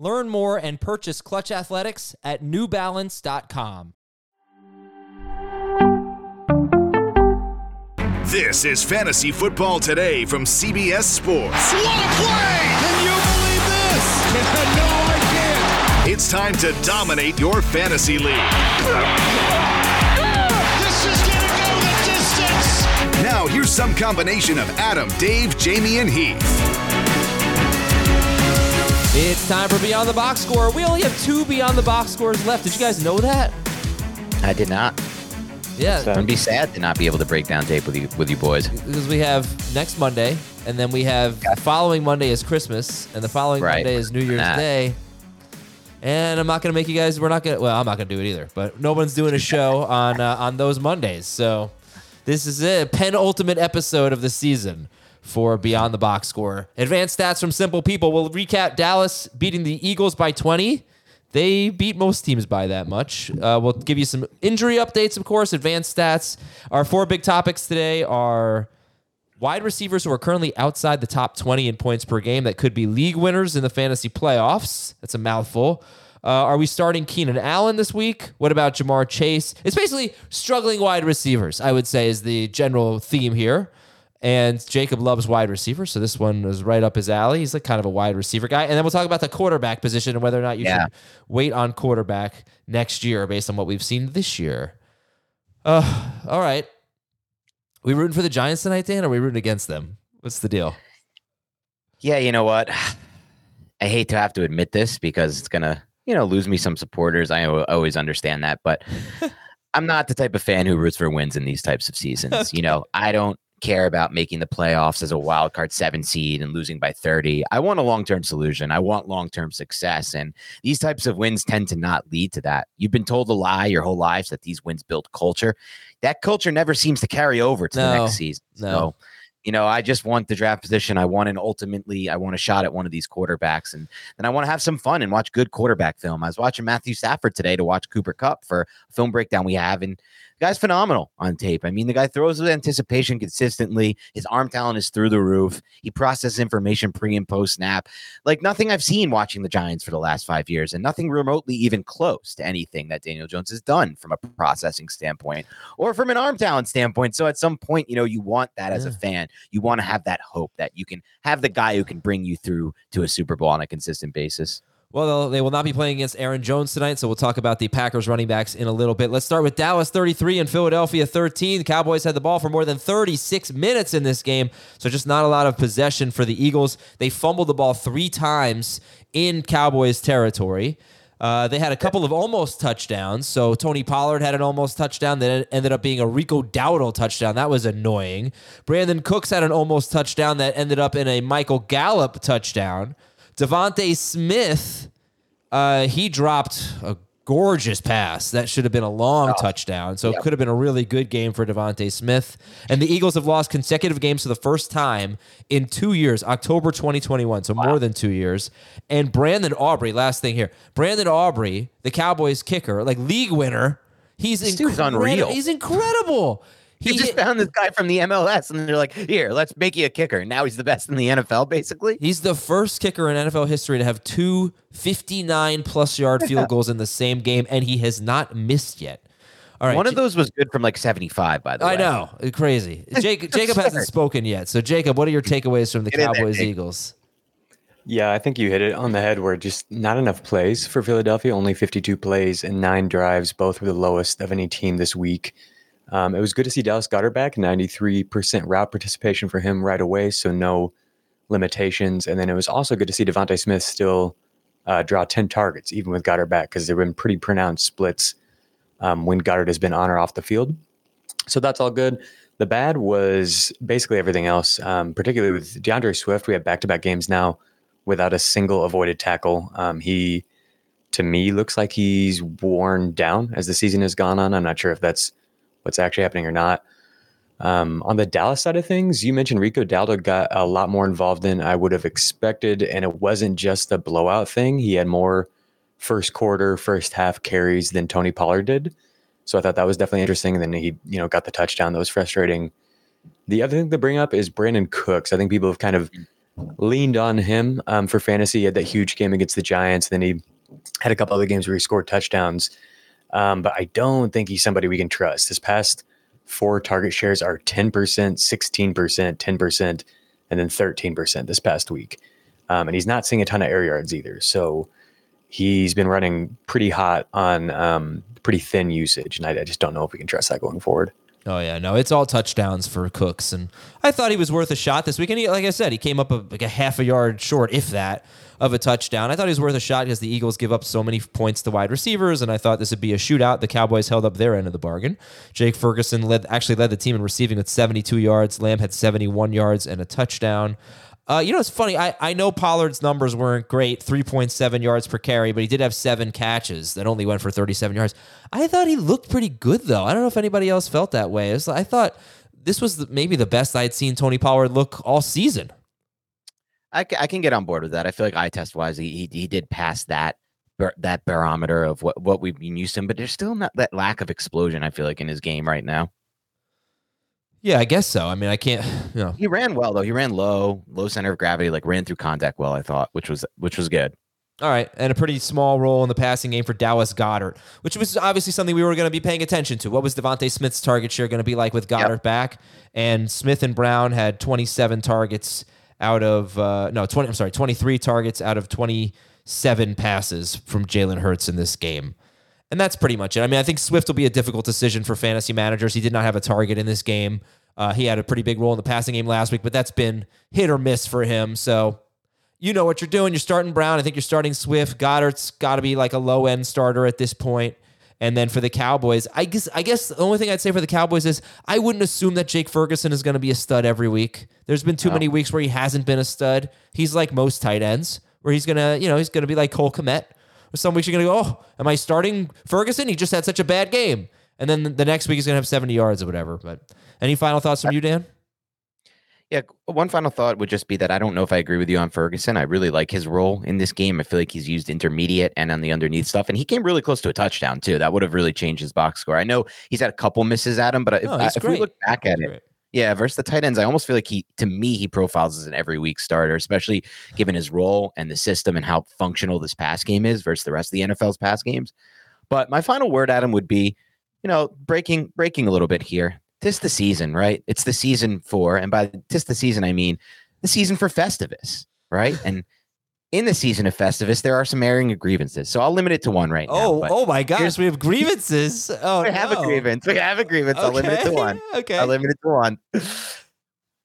Learn more and purchase Clutch Athletics at newbalance.com. This is Fantasy Football Today from CBS Sports. What a play! Can you believe this? no, I can't. It's time to dominate your fantasy league. This is gonna go the distance. Now, here's some combination of Adam, Dave, Jamey, and Heath. It's time for Beyond the Box Score. We only have two Beyond the Box Scores left. Did you guys know that? I did not. Yeah, So I'd be sad to not be able to break down tape with you with you boys. because we have next Monday, and then we have the following Monday is Christmas, and the following Right. Monday is New Year's Nah. Day. And I'm not gonna make you guys. We're not gonna. Well, I'm not gonna do it either. But no one's doing a show on uh, on those Mondays. So this is it. Penultimate episode of the season for Beyond the Box Score. Advanced stats from Simple People. We'll recap Dallas beating the Eagles by 20. They beat most teams by that much. Uh, we'll give you some injury updates, of course, advanced stats. Our four big topics today are wide receivers who are currently outside the top 20 in points per game that could be league winners in the fantasy playoffs. That's a mouthful. Uh, are we starting Keenan Allen this week? What about Ja'Marr Chase? It's basically struggling wide receivers, I would say, is the general theme here. And Jacob loves wide receivers, so this one is right up his alley. He's like kind of a wide receiver guy. And then we'll talk about the quarterback position and whether or not you Yeah. should wait on quarterback next year based on what we've seen this year. Uh, all right. We rooting for the Giants tonight, Dan? Or are we rooting against them? What's the deal? Yeah, you know what? I hate to have to admit this because it's gonna, you know, lose me some supporters. I always understand that, but I'm not the type of fan who roots for wins in these types of seasons. You know, I don't care about making the playoffs as a wild card seven seed and losing by 30. I want a long term solution. I want long term success. And these types of wins tend to not lead to that. You've been told a lie your whole lives that these wins build culture. That culture never seems to carry over to the next season. no. So, you know, I just want the draft position. I want an ultimately, I want a shot at one of these quarterbacks, and then I want to have some fun and watch good quarterback film. I was watching Matthew Stafford today to watch Cooper Kupp for a film breakdown we have, and the guy's phenomenal on tape. I mean, the guy throws with anticipation consistently. His arm talent is through the roof. He processes information pre and post snap, like nothing I've seen watching the Giants for the last five years, and nothing remotely even close to anything that Daniel Jones has done from a processing standpoint or from an arm talent standpoint. So at some point, you know, you want that as a fan. You want to have that hope that you can have the guy who can bring you through to a Super Bowl on a consistent basis. Well, they'll- not be playing against Aaron Jones tonight, so we'll talk about the Packers running backs in a little bit. Let's start with Dallas 33 and Philadelphia 13. The Cowboys had the ball for more than 36 minutes in this game, so just not a lot of possession for the Eagles. They fumbled the ball three times in Cowboys territory. Uh, they had a couple of almost touchdowns. So Tony Pollard had an almost touchdown that ended up being a Rico Dowdle touchdown. That was annoying. Brandin Cooks had an almost touchdown that ended up in a Michael Gallup touchdown. DeVonta Smith, uh, he dropped a gorgeous pass. That should have been a long touchdown. So it could have been a really good game for DeVonta Smith. And the Eagles have lost consecutive games for the first time in two years, October 2021. So more than two years. And Brandon Aubrey, last thing here. Brandon Aubrey, the Cowboys kicker, like league winner. He's This unreal. He's incredible. He just found this guy from the MLS, and they're like, "Here, let's make you a kicker." Now he's the best in the NFL, basically. He's the first kicker in NFL history to have two 59 plus yard field goals in the same game, and he has not missed yet. All right, one of those was good from like seventy-five. By the way, I know, crazy. Jacob, Jacob hasn't spoken yet, so Jacob, what are your takeaways from the Get in there, Cowboys Eagles? Yeah, I think you hit it on the head where just not enough plays for Philadelphia, only 52 plays and nine drives. Both were the lowest of any team this week. Um, it was good to see Dallas Goedert back, 93% route participation for him right away, so no limitations. And then it was also good to see DeVonta Smith still uh, draw 10 targets, even with Goedert back, because there have been pretty pronounced splits um, when Goedert has been on or off the field. So that's all good. The bad was basically everything else, um, particularly with D'Andre Swift. We have back to back games now without a single avoided tackle. Um, he, to me, looks like he's worn down as the season has gone on. I'm not sure if that's what's actually happening or not. Um, on the Dallas side of things, you mentioned Rico Dowdle got a lot more involved than I would have expected, and it wasn't just the blowout thing. He had more first quarter, first half carries than Tony Pollard did. So I thought that was definitely interesting. And then he, you know, got the touchdown. That was frustrating. The other thing to bring up is Brandin Cooks. I think people have kind of leaned on him um, for fantasy. He had that huge game against the Giants. and Then he had a couple other games where he scored touchdowns. Um, but I don't think he's somebody we can trust. His past four target shares are 10%, 16%, 10%, and then 13% this past week. Um, and he's not seeing a ton of air yards either. So he's been running pretty hot on um, pretty thin usage. And I, I just don't know if we can trust that going forward. Oh yeah, no, it's all touchdowns for Cooks, and I thought he was worth a shot this week. And he, like I said, he came up a, like a half a yard short, if that, of a touchdown. I thought he was worth a shot because the Eagles give up so many points to wide receivers, and I thought this would be a shootout. The Cowboys held up their end of the bargain. Jake Ferguson led actually led the team in receiving with 72 yards. Lamb had 71 yards and a touchdown. Uh, you know, it's funny. I, I know Pollard's numbers weren't great, 3.7 yards per carry, but he did have seven catches that only went for 37 yards. I thought he looked pretty good, though. I don't know if anybody else felt that way. Was- I thought this was the, maybe the best I'd seen Tony Pollard look all season. I, I can get on board with that. I feel like eye test wise, he, he he did pass that that barometer of what what we've been used to, but there's still not that lack of explosion. I feel like in his game right now. Yeah, I guess so. I mean, I can't, you know. He ran well though. He ran low, low center of gravity, like ran through contact well. I thought, which was which was good. All right, and a pretty small role in the passing game for Dallas Goedert, which was obviously something we were going to be paying attention to. What was DeVonta Smith's target share going to be like with Goedert back? And Smith and Brown had 27 targets out of uh, no 20. I'm sorry, 23 targets out of 27 passes from Jalen Hurts in this game. And that's pretty much it. I mean, I think Swift will be a difficult decision for fantasy managers. He did not have a target in this game. Uh, he had a pretty big role in the passing game last week, but that's been hit or miss for him. So you know what you're doing. You're starting Brown. I think you're starting Swift. Goedert's got to be like a low end starter at this point. And then for the Cowboys, I guess I guess the only thing I'd say for the Cowboys is I wouldn't assume that Jake Ferguson is going to be a stud every week. There's been too many weeks where he hasn't been a stud. He's like most tight ends, where he's gonna, you know, he's gonna be like Cole Kmet. Some weeks you're gonna go, oh, am I starting Ferguson? He just had such a bad game. And then the next week he's gonna have 70 yards or whatever. But any final thoughts from you, Dan? Yeah, one final thought would just be that I don't know if I agree with you on Ferguson. I really like his role in this game. I feel like he's used intermediate and on the underneath stuff, and he came really close to a touchdown too. That would have really changed his box score. I know he's had a couple misses at him, but if, No, he's if we look back at it. Yeah, versus the tight ends, I almost feel like he, to me, he profiles as an every week starter, especially given his role and the system and how functional this pass game is versus the rest of the NFL's pass games. But my final word, Adam, would be, you know, breaking breaking a little bit here. Tis the season, right? It's the season for, and by tis the season, I mean the season for Festivus, right? and in the season of Festivus, there are some airing of grievances. So I'll limit it to one right now. Oh, oh my gosh, we have grievances. Oh, we have no. a grievance. We have a grievance. I'll limit it to one. Okay. I'll limit it to one.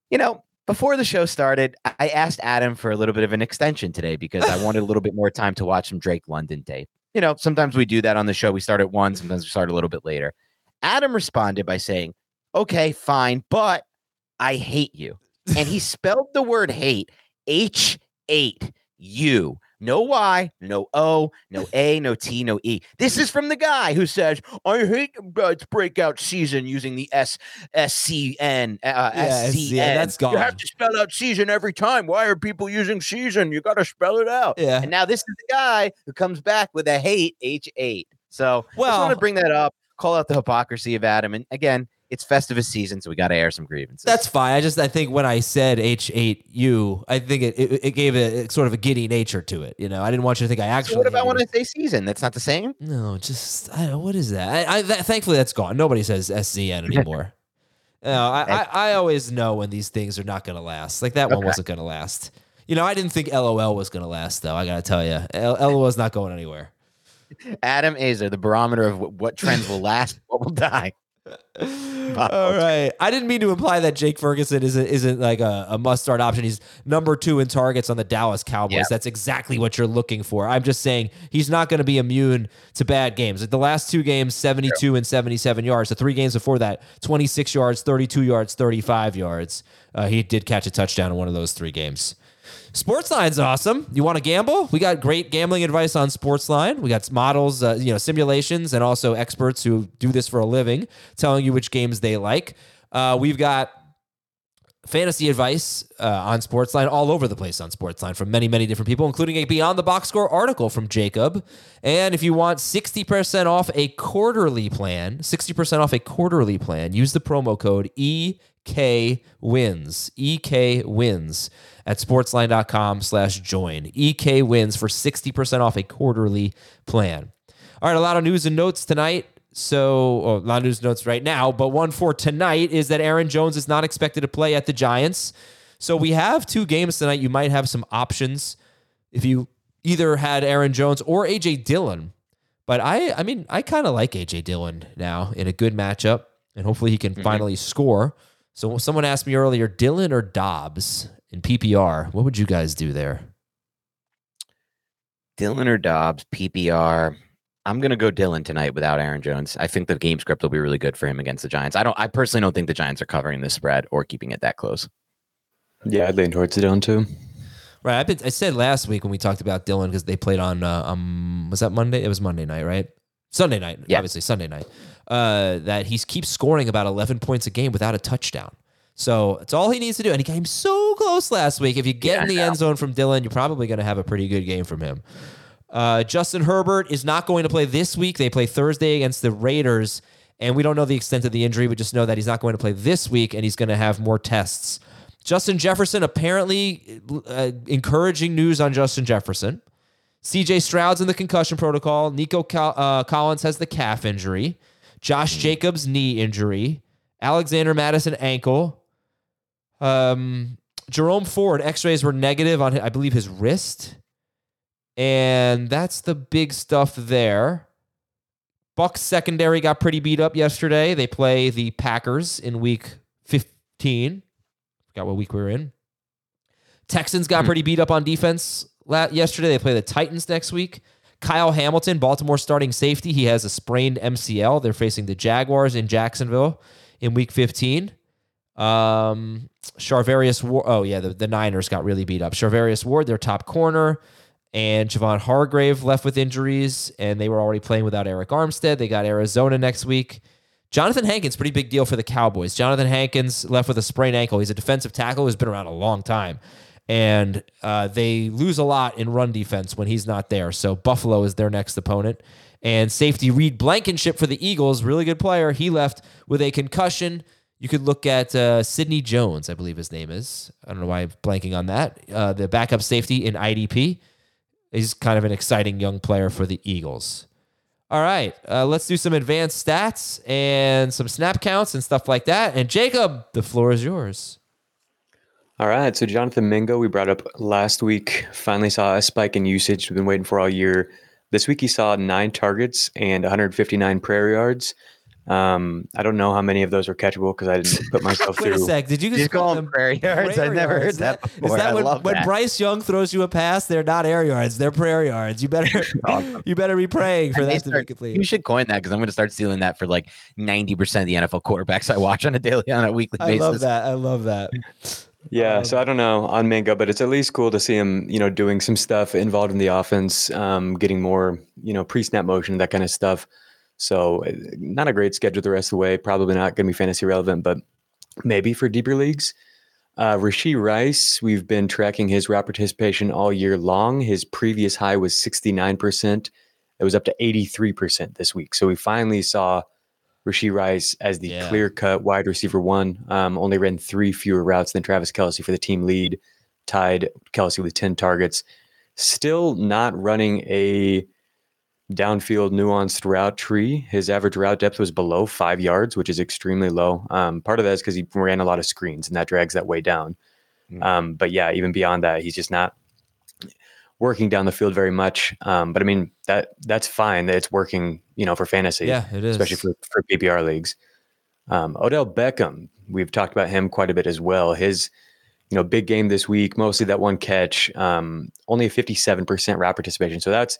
You know, before the show started, I- I asked Adam for a little bit of an extension today because I wanted a little bit more time to watch some Drake London tape. You know, sometimes we do that on the show. We start at one, sometimes we start a little bit later. Adam responded by saying, Okay, fine, but I hate you. And he spelled the word hate H 8 U. No Y, no O, no A, no T, no E. This is from the guy who says, I hate God's breakout season using the S S C N. Uh, Yeah, S C yeah, N. that's You have to spell out season every time. Why are people using season? You got to spell it out. Yeah. And now this is the guy who comes back with a hate H8. So well, I just want to bring that up, call out the hypocrisy of Adam. And again, it's Festivus season, so we got to air some grievances. That's fine. I just I think when I said H8U, I think it, it, it gave a, sort of a giddy nature to it. You know, I didn't want you to think I actually. so what about hated when it. I say season? That's not the same. No, just I don't, what is that? I, I that, thankfully that's gone. Nobody says SZN anymore. no, I, I I always know when these things are not going to last. Like that one wasn't going to last. You know, I didn't think LOL was going to last though. I got to tell you, LOL is not going anywhere. Adam Aizer, the barometer of what, what trends will last, what will die. All right. I didn't mean to imply that Jake Ferguson isn't isn't like a, a must start option. He's number two in targets on the Dallas Cowboys. That's exactly what you're looking for. I'm just saying he's not going to be immune to bad games. Like the last two games, 72 and 77 yards. The three games before that, 26 yards, 32 yards, 35 yards. Uh, he did catch a touchdown in one of those three games. Sportsline's awesome. You want to gamble? We got great gambling advice on Sportsline. We got models, uh, you know, simulations, and also experts who do this for a living, telling you which games they like. Uh, we've got fantasy advice uh, on Sportsline all over the place on Sportsline from many, many different people, including a Beyond the Box Score article from Jacob. And if you want 60% off a quarterly plan, 60% off a quarterly plan, use the promo code EK wins. EK wins at sportsline.com slash join. EK wins for 60% off a quarterly plan. All right, a lot of news and notes tonight. So, oh, a lot of news and notes right now, but one for tonight is that Aaron Jones is not expected to play at the Giants. So, we have two games tonight. You might have some options if you either had Aaron Jones or AJ Dillon. But I, I mean, I kind of like AJ Dillon now in a good matchup, and hopefully he can mm-hmm. finally score. So, someone asked me earlier, Dillon or Dobbs in PPR? What would you guys do there? Dillon or Dobbs, PPR. I'm gonna go Dillon tonight without Aaron Jones. I think the game script will be really good for him against the Giants. I don't. I personally don't think the Giants are covering this spread or keeping it that close. Yeah, I'd lean towards Dillon too. Right. I've been, I said last week when we talked about Dillon because they played on uh, um was that Monday? It was Monday night, right? Sunday night, Yeah. obviously Sunday night. Uh, that he keeps scoring about 11 points a game without a touchdown. So it's all he needs to do, and he came so close last week. If you get in the end zone from Dillon, you're probably going to have a pretty good game from him. Uh, Justin Herbert is not going to play this week. They play Thursday against the Raiders, and we don't know the extent of the injury. We just know that he's not going to play this week, and he's going to have more tests. Justin Jefferson, apparently, uh, encouraging news on Justin Jefferson. CJ Stroud's in the concussion protocol. Nico Col- uh, Collins has the calf injury. Josh Jacobs knee injury. Alexander Mattison ankle. Um, Jerome Ford X-rays were negative on I believe his wrist, and that's the big stuff there. Bucks secondary got pretty beat up yesterday. They play the Packers in week 15. Forgot what week we were in. Texans got pretty beat up on defense yesterday. They play the Titans next week. Kyle Hamilton, Baltimore starting safety. He has a sprained MCL. They're facing the Jaguars in Jacksonville in week 15. Um, Charvarius Ward. Oh, yeah, the, the Niners got really beat up. Charvarius Ward, their top corner, and Javon Hargrave left with injuries, and they were already playing without Arik Armstead. They got Arizona next week. Jonathan Hankins, pretty big deal for the Cowboys. Jonathan Hankins left with a sprained ankle. He's a defensive tackle who's been around a long time. And uh, they lose a lot in run defense when he's not there. So Buffalo is their next opponent. And safety Reed Blankenship for the Eagles, really good player. He left with a concussion. You could look at uh, Sidney Jones, I believe his name is. I don't know why I'm blanking on that. Uh, the backup safety in IDP. He's kind of an exciting young player for the Eagles. All right, uh, let's do some advanced stats and some snap counts and stuff like that. And Jacob, the floor is yours. All right. So Jonathan Mingo, we brought up last week, finally saw a spike in usage we've been waiting for all year. This week he saw nine targets and 159 prayer yards. Um, I don't know how many of those were catchable because I didn't put myself Wait a through. sec. Did you You just call them prayer yards? prayer I've never heard yards? that Is before. that I when, love when that. Bryce Young throws you a pass? They're not air yards. They're prayer yards. You better you better be praying for And they that to be start- complete. You should coin that because I'm going to start stealing that for like 90% of the NFL quarterbacks I watch on a daily, on a weekly basis. I love that. I love that. Yeah, Um, so I don't know on Mingo, but it's at least cool to see him, you know, doing some stuff involved in the offense, um, getting more, you know, pre-snap motion, that kind of stuff. So uh, not a great schedule the rest of the way. Probably not going to be fantasy relevant, but maybe for deeper leagues. Uh, Rashee Rice, we've been tracking his route participation all year long. His previous high was 69%. It was up to 83% this week. So we finally saw Rashee Rice as the Yeah. clear cut wide receiver one. Um, only ran three fewer routes than Travis Kelce for the team lead, tied Kelce with 10 targets. Still not running a downfield nuanced route tree. His average route depth was below five yards, which is extremely low. Um, part of that is because he ran a lot of screens and that drags that way down. Mm. Um, but yeah, even beyond that, he's just not working down the field very much. Um, but I mean that that's fine. That it's working, you know, for fantasy, Yeah, it is. especially for for PPR leagues. Um, Odell Beckham, we've talked about him quite a bit as well. His you know big game this week, mostly that one catch, um, only a fifty seven percent route participation. So that's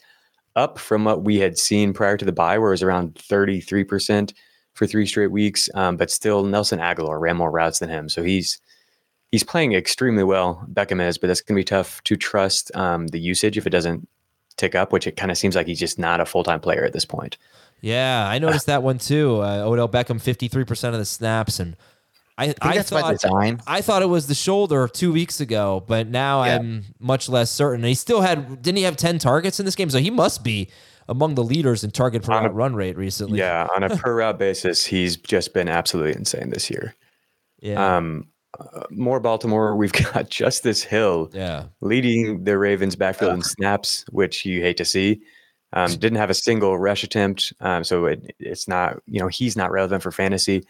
up from what we had seen prior to the buy, where it was around thirty three percent for three straight weeks. Um, but still, Nelson Agholor ran more routes than him, so he's he's playing extremely well. Beckham is, but that's going to be tough to trust um, the usage if it doesn't tick up, which it kind of seems like he's just not a full time player at this point. Yeah, I noticed that one too. Uh, Odell Beckham, fifty-three percent of the snaps, and I, I think I that's by thought design. I thought it was the shoulder two weeks ago, but now Yeah. I'm much less certain. And he still had didn't he have ten targets in this game? So he must be among the leaders in target per On a- run rate recently. Yeah, on a per route basis, he's just been absolutely insane this year. yeah, Um, uh, more Baltimore, we've got Justice Hill yeah. leading the Ravens backfield in snaps, which you hate to see. Um, didn't have a single rush attempt, um, so it, it's not you know he's not relevant for fantasy.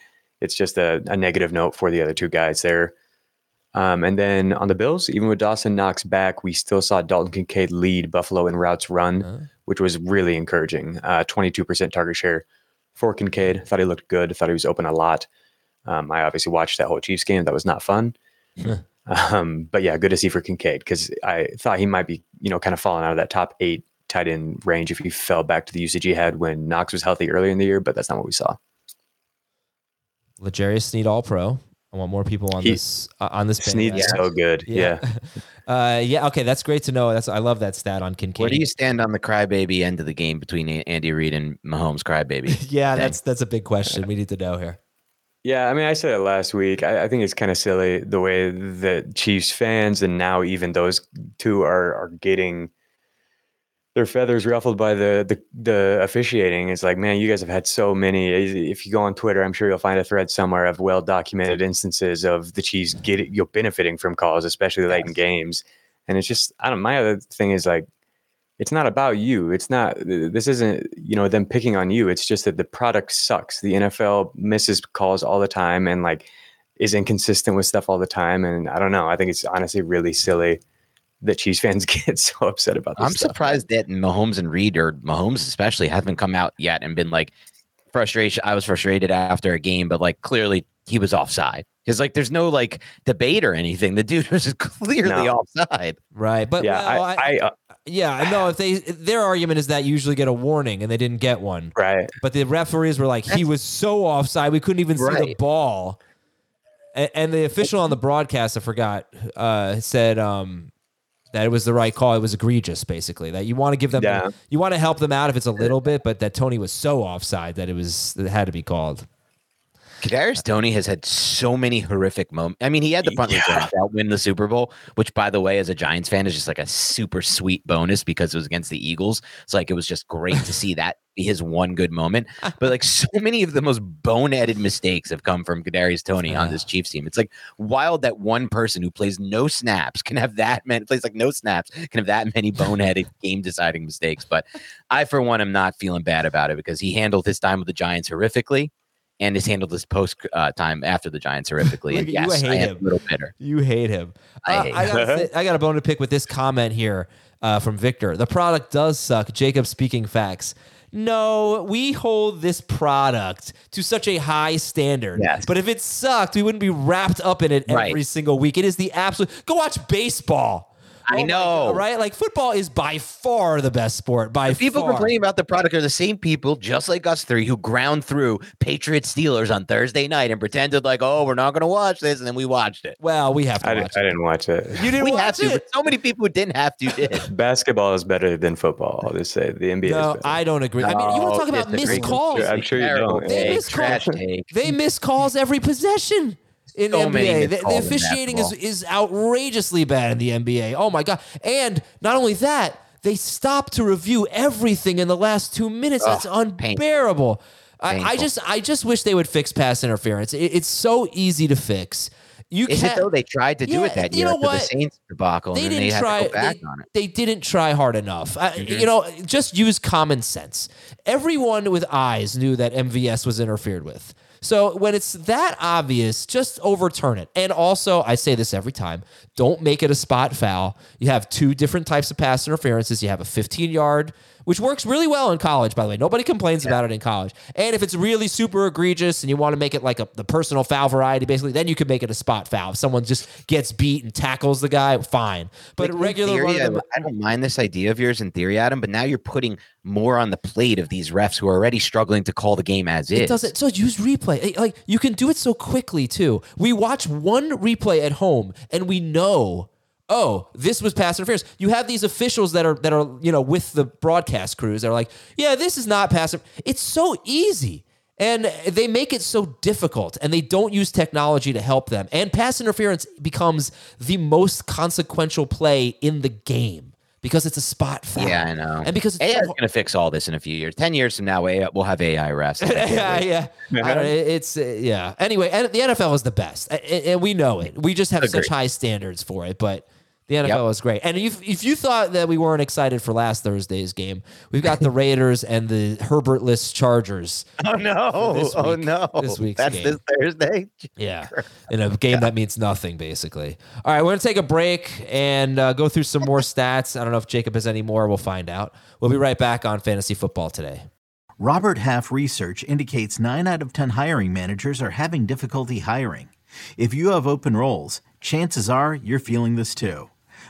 It's just a, a negative note for the other two guys there. Um, and then on the Bills, even with Dawson Knox back, we still saw Dalton Kincaid lead Buffalo in routes run, Huh? which was really encouraging. Uh, 22% target share for Kincaid. Thought he looked good. Thought he was open a lot. Um, I obviously watched that whole Chiefs game. That was not fun. um, but yeah, good to see for Kincaid because I thought he might be, you know, kind of falling out of that top eight tight end range if he fell back to the usage he had when Knox was healthy earlier in the year, but that's not what we saw. L'Jarius Sneed All Pro. I want more people on He- this uh, on this. Sneed's bandwagon. so good. Yeah. uh, yeah. Okay, that's great to know. That's I love that stat on Kincaid. Where do you stand on the crybaby end of the game between Andy Reid and Mahomes crybaby? yeah, thing? that's that's a big question. We need to know here. Yeah, I mean, I said it last week. I, I think it's kind of silly the way that Chiefs fans and now even those two are are getting their feathers ruffled by the the, the officiating. It's like, man, you guys have had so many. If you go on Twitter, I'm sure you'll find a thread somewhere of well documented instances of the Chiefs getting you know, benefiting from calls, especially late in games. And it's just, I don't. My other thing is like, it's not about you. It's not. This isn't you know them picking on you. It's just that the product sucks. The NFL misses calls all the time and like is inconsistent with stuff all the time. And I don't know. I think it's honestly really silly that Chiefs fans get so upset about this. I'm stuff. surprised that Mahomes and Reid, or Mahomes especially, haven't come out yet and been like frustration. I was frustrated after a game, but like clearly he was offside because like there's no like debate or anything. The dude was clearly No. offside. Right, but Yeah, well, I, I, I, uh, yeah, I know if they their argument is that you usually get a warning and they didn't get one. right. But the referees were like, he was so offside, we couldn't even see the ball. And, and the official on the broadcast, I forgot, uh, said um, that it was the right call. It was egregious, basically. That you want to give them, Yeah. you want to help them out if it's a little bit, but that Toney was so offside that it was it had to be called. Kadarius Toney has had so many horrific moments. I mean, he had the punt return that win the Super Bowl, which, by the way, as a Giants fan, is just like a super sweet bonus because it was against the Eagles. So, like, it was just great to see that be his one good moment. But like, so many of the most boneheaded mistakes have come from Kadarius Toney on this Chiefs team. It's like wild that one person who plays no snaps can have that many plays like no snaps can have that many boneheaded game deciding mistakes. But I, for one, am not feeling bad about it because he handled his time with the Giants horrifically and has handled this post uh, time after the Giants horrifically. And you, yes, I, hate him. a little bitter. You hate him. I Uh, hate I, got a, I got a bone to pick with this comment here uh, from Victor. The product does suck. Jacob speaking facts. No, we hold this product to such a high standard. Yes. But if it sucked, we wouldn't be wrapped up in it every Right. single week. It is the absolute. Go watch baseball. I Oh know. God, right? Like football is by far the best sport. By People far. complaining about the product are the same people, just like us three, who ground through Patriots Steelers on Thursday night and pretended like, oh, we're not going to watch this, and then we watched it. Well, we have to I, watch didn't, I didn't watch it. You didn't we watch have to, it. but so many people who didn't have to did. Basketball is better than football. I'll just say the NBA. No, better. I don't agree. I mean, you want to talk about disagree. missed calls? I'm sure you don't. They take, miss calls. They miss calls every possession in So NBA. The, the officiating is, is outrageously bad in the NBA. Oh my god! And not only that, they stop to review everything in the last two minutes. That's Ugh, pain. unbearable. I, I just I just wish they would fix pass interference. It, it's so easy to fix. You Is it though? They tried to do Yeah, it that you year know after the? Saints debacle, they and didn't they had try. to go back they, on it. they didn't try hard enough. I, Mm-hmm. You know, just use common sense. Everyone with eyes knew that MVS was interfered with. So when it's that obvious, just overturn it. And also, I say this every time: don't make it a spot foul. You have two different types of pass interferences. You have a 15 yard, which works really well in college. By the way, nobody complains about it in college. And if it's really super egregious and you want to make it like a the personal foul variety, basically, then you can make it a spot foul. If someone just gets beat and tackles the guy, fine. But Like, regular theory, of I, don't mind this idea of yours in theory, Adam, but now you're putting more on the plate of these refs who are already struggling to call the game as is. It doesn't. So use replay. Like you can do it so quickly too. We watch one replay at home and we know. Oh, this was pass interference. You have these officials that are that are you know with the broadcast crews. They're like, yeah, this is not pass. It's so easy, and they make it so difficult, and they don't use technology to help them. And pass interference becomes the most consequential play in the game because it's a spot foul. Yeah, I know. And because it's AI is going to fix all this in a few years. Ten years from now, AI, we'll have AI refs. yeah, yeah. I don't, it- it's uh, yeah. Anyway, and the NFL is the best, A- a- and we know it. We just have such high standards for it, but. The NFL Yep. is great. And if, if you thought that we weren't excited for last Thursday's game, we've got the Raiders and the Herbertless Chargers. Oh no! this oh no! this week's That's game. this Thursday. Yeah. In a game that means nothing, basically. All right, we're going to take a break and uh, go through some more stats. I don't know if Jacob has any more. We'll find out. We'll be right back on Fantasy Football today. Robert Half research indicates 9 out of 10 hiring managers are having difficulty hiring. If you have open roles, chances are you're feeling this too.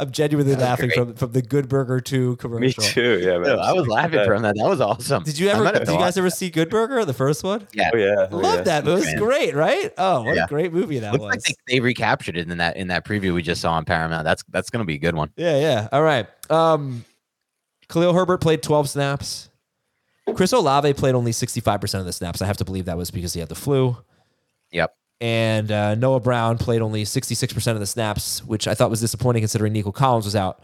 I'm genuinely laughing great. from, from the Good Burger 2 commercial. Me too. Yeah, man. I was laughing from that. That was awesome. Did you ever? might Did you guys ever see Good Burger, the first one? Yeah, Oh yeah. I love that. It was man. great, right? Oh, what a great movie that Looks was. like they, they recaptured it in that in that preview we just saw on Paramount. That's that's going to be a good one. yeah, yeah. All right. Um, Khalil Herbert played 12 snaps. Chris Olave played only 65% of the snaps. I have to believe that was because he had the flu. Yep. And uh, Noah Brown played only 66% of the snaps, which I thought was disappointing considering Nico Collins was out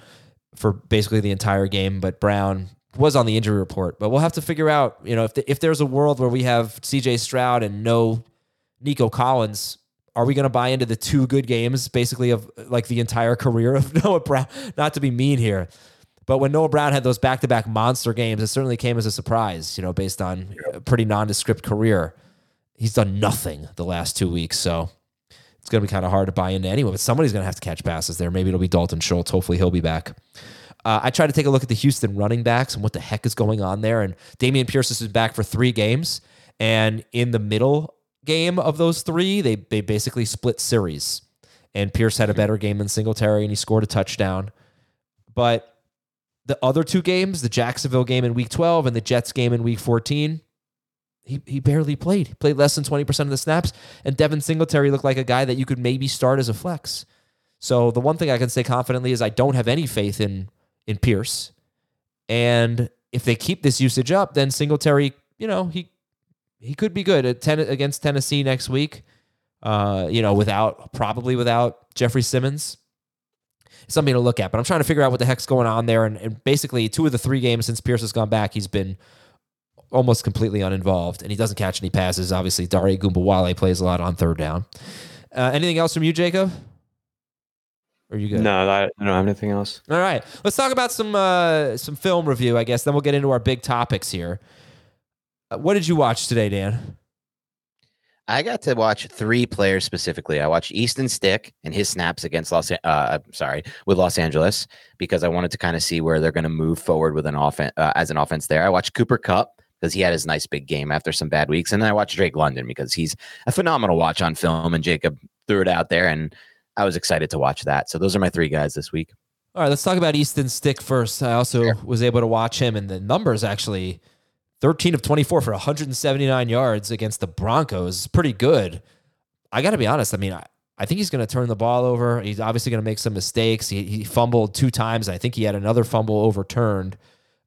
for basically the entire game. But Brown was on the injury report. But we'll have to figure out, you know, if, the, if there's a world where we have CJ Stroud and no Nico Collins, are we going to buy into the two good games basically of like the entire career of Noah Brown? Not to be mean here. But when Noah Brown had those back to back monster games, it certainly came as a surprise, you know, based on a pretty nondescript career. He's done nothing the last two weeks. So it's going to be kind of hard to buy into anyway. But somebody's going to have to catch passes there. Maybe it'll be Dalton Schultz. Hopefully he'll be back. Uh, I tried to take a look at the Houston running backs and what the heck is going on there. And Dameon Pierce has been back for three games. And in the middle game of those three, they, they basically split series. And Pierce had a better game than Singletary and he scored a touchdown. But the other two games, the Jacksonville game in week 12 and the Jets game in week 14, he, he barely played. He played less than 20% of the snaps. And Devin Singletary looked like a guy that you could maybe start as a flex. So the one thing I can say confidently is I don't have any faith in in Pierce. And if they keep this usage up, then Singletary, you know, he he could be good at ten, against Tennessee next week. Uh, you know, without probably without Jeffrey Simmons. Something to look at, but I'm trying to figure out what the heck's going on there. And, and basically, two of the three games since Pierce has gone back, he's been almost completely uninvolved, and he doesn't catch any passes. Obviously, Dare Ogunbowale plays a lot on third down. Uh, anything else from you, Jacob? Or are you good? No, I I don't have anything else. All right, let's talk about some uh, some film review. I guess then we'll get into our big topics here. Uh, what did you watch today, Dan? I got to watch three players specifically. I watched Easton Stick and his snaps against Los. Uh, sorry, with Los Angeles because I wanted to kind of see where they're going to move forward with an offense uh, as an offense. There, I watched Cooper Kupp because he had his nice big game after some bad weeks, and then I watched Drake London because he's a phenomenal watch on film, and Jacob threw it out there, and I was excited to watch that. So those are my three guys this week. All right, let's talk about Easton Stick first. I also sure. was able to watch him, and the numbers actually 13 of 24 for 179 yards against the Broncos. Is pretty good. I got to be honest. I mean, I, I think he's going to turn the ball over. He's obviously going to make some mistakes. He, he fumbled two times. I think he had another fumble overturned.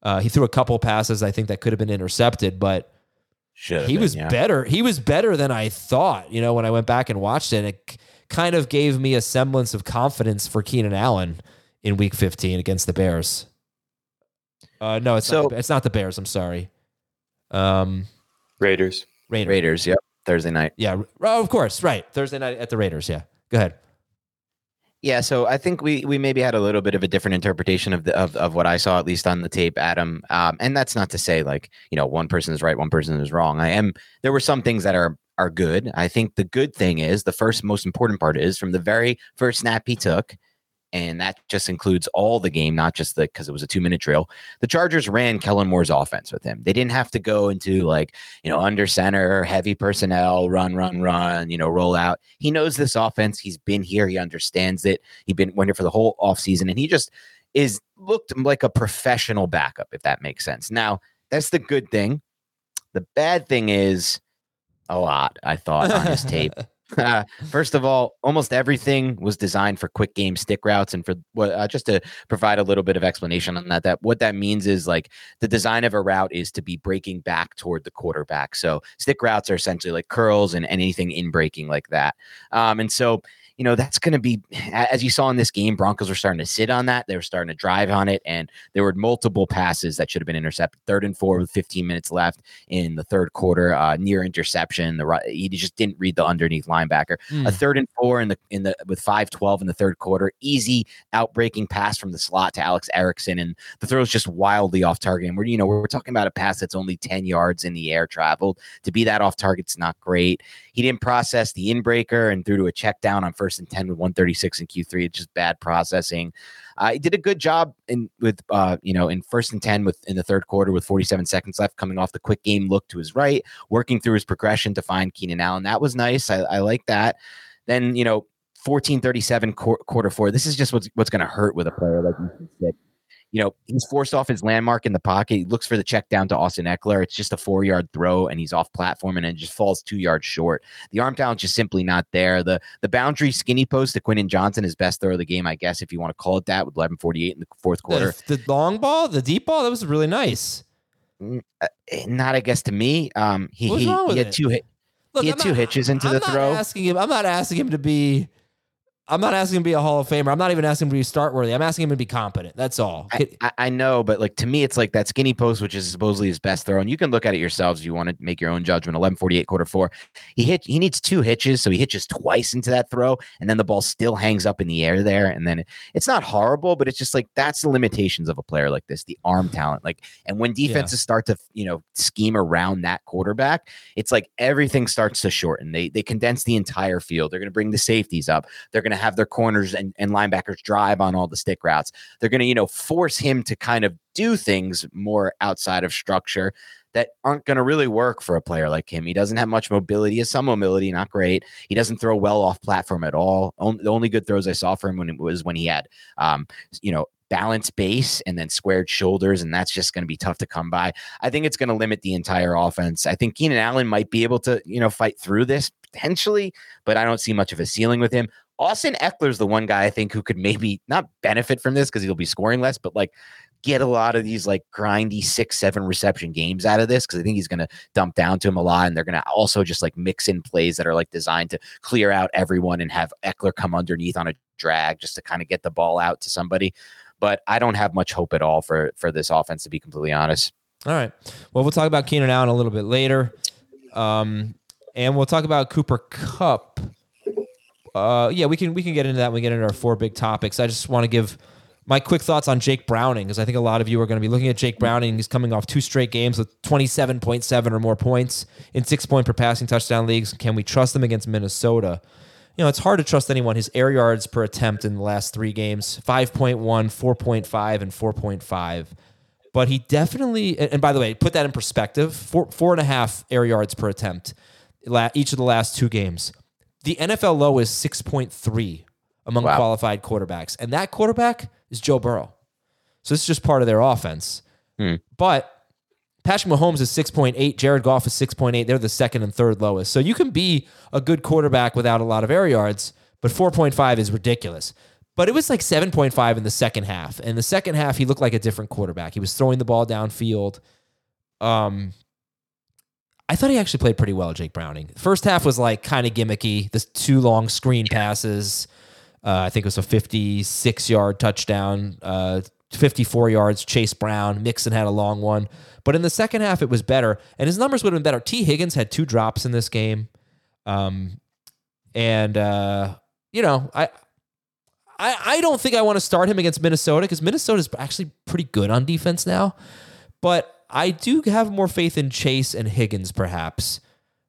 Uh, he threw a couple passes I think that could have been intercepted, but Should've he been, was yeah. better. He was better than I thought. You know, when I went back and watched it, it kind of gave me a semblance of confidence for Keenan Allen in Week 15 against the Bears. Uh, no, it's So- not, it's not the Bears. I'm sorry. Um, Raiders. Raiders. Raiders. Yep, Thursday night. Yeah, oh, of course, right. Thursday night at the Raiders. Yeah, go ahead. Yeah, so I think we we maybe had a little bit of a different interpretation of the of, of what I saw at least on the tape, Adam. Um, and that's not to say like you know one person is right, one person is wrong. I am there were some things that are are good. I think the good thing is the first most important part is from the very first snap he took, and that just includes all the game, not just the because it was a two minute drill. The Chargers ran Kellen Moore's offense with him. They didn't have to go into like you know under center, heavy personnel, run, run, run, you know, roll out. He knows this offense. He's been here. He understands it. He's been here for the whole offseason, and he just is looked like a professional backup, if that makes sense. Now that's the good thing. The bad thing is a lot. I thought on his tape. First of all, almost everything was designed for quick game stick routes, and for what uh, just to provide a little bit of explanation on that. That what that means is like the design of a route is to be breaking back toward the quarterback. So stick routes are essentially like curls and, and anything in breaking like that. Um, and so you know that's going to be as you saw in this game. Broncos were starting to sit on that. They were starting to drive on it, and there were multiple passes that should have been intercepted. Third and four with 15 minutes left in the third quarter, uh, near interception. The he just didn't read the underneath linebacker. Hmm. A third and four in the in the with 5-12 in the third quarter. Easy outbreaking pass from the slot to Alex Erickson, and the throw is just wildly off target. And we're you know we're talking about a pass that's only 10 yards in the air traveled. To be that off target's not great. He didn't process the inbreaker and threw to a check down on first and 10 with 136 in Q3. It's just bad processing. Uh, he did a good job in with uh, you know in first and 10 with in the third quarter with 47 seconds left, coming off the quick game look to his right, working through his progression to find Keenan Allen. That was nice. I, I like that. Then you know 1437 qu- quarter four. This is just what's what's going to hurt with a player like Easton Stick. You know, he's forced off his landmark in the pocket. He looks for the check down to Austin Ekeler. It's just a four yard throw, and he's off platform, and it just falls two yards short. The arm talent's just simply not there. The the boundary skinny post to Quentin Johnston is best throw of the game, I guess, if you want to call it that, with 11:48 in the fourth quarter. The, the long ball, the deep ball, that was really nice. Mm, uh, Not, I guess, to me. Um, he he, he had it? two hit. Look, he had I'm two not- hitches into I'm the throw. Asking him, I'm not asking him to be. I'm not asking him to be a Hall of Famer. I'm not even asking him to be start worthy. I'm asking him to be competent. That's all. I, I, I know, but like to me, it's like that skinny post, which is supposedly his best throw, and you can look at it yourselves if you want to make your own judgment. Eleven forty eight, quarter four. He hit. He needs two hitches, so he hitches twice into that throw, and then the ball still hangs up in the air there, and then it, it's not horrible, but it's just like that's the limitations of a player like this, the arm talent. Like, and when defenses start to you know scheme around that quarterback, it's like everything starts to shorten. They they condense the entire field. They're going to bring the safeties up. They're going to have their corners and, and linebackers drive on all the stick routes. They're going to, you know, force him to kind of do things more outside of structure that aren't going to really work for a player like him. He doesn't have much mobility. He has some mobility, not great. He doesn't throw well off platform at all. On- the only good throws I saw for him when it was when he had, um, you know, balanced base and then squared shoulders, and that's just going to be tough to come by. I think it's going to limit the entire offense. I think Keenan Allen might be able to, you know, fight through this potentially, but I don't see much of a ceiling with him. Austin Ekeler's the one guy I think who could maybe not benefit from this because he'll be scoring less, but like get a lot of these like grindy six, seven reception games out of this because I think he's going to dump down to him a lot. And they're going to also just like mix in plays that are like designed to clear out everyone and have Ekeler come underneath on a drag just to kind of get the ball out to somebody. But I don't have much hope at all for for this offense, to be completely honest. All right. Well, we'll talk about Keenan Allen a little bit later. Um, and we'll talk about Cooper Kupp. Uh, yeah, we can we can get into that when we get into our four big topics. I just want to give my quick thoughts on Jake Browning, because I think a lot of you are going to be looking at Jake Browning. He's coming off two straight games with 27.7 or more points in six point per passing touchdown leagues. Can we trust them against Minnesota? You know, it's hard to trust anyone. His air yards per attempt in the last three games 5.1, 4.5, and 4.5. But he definitely, and by the way, put that in perspective four, four and a half air yards per attempt each of the last two games. The NFL low is 6.3 among Wow. qualified quarterbacks. And that quarterback is Joe Burrow. So this is just part of their offense. Hmm. But Patrick Mahomes is 6.8. Jared Goff is 6.8. They're the second and third lowest. So you can be a good quarterback without a lot of air yards, but 4.5 is ridiculous. But it was like 7.5 in the second half. In the second half, he looked like a different quarterback. He was throwing the ball downfield. Um, I thought he actually played pretty well, Jake Browning. First half was like kind of gimmicky. The two long screen passes. Uh, I think it was a 56 yard touchdown, uh, 54 yards. Chase Brown, Mixon had a long one. But in the second half, it was better, and his numbers would have been better. Tee Higgins had two drops in this game, um, and uh, you know, I, I, I don't think I want to start him against Minnesota because Minnesota's actually pretty good on defense now, but I do have more faith in Chase and Higgins, perhaps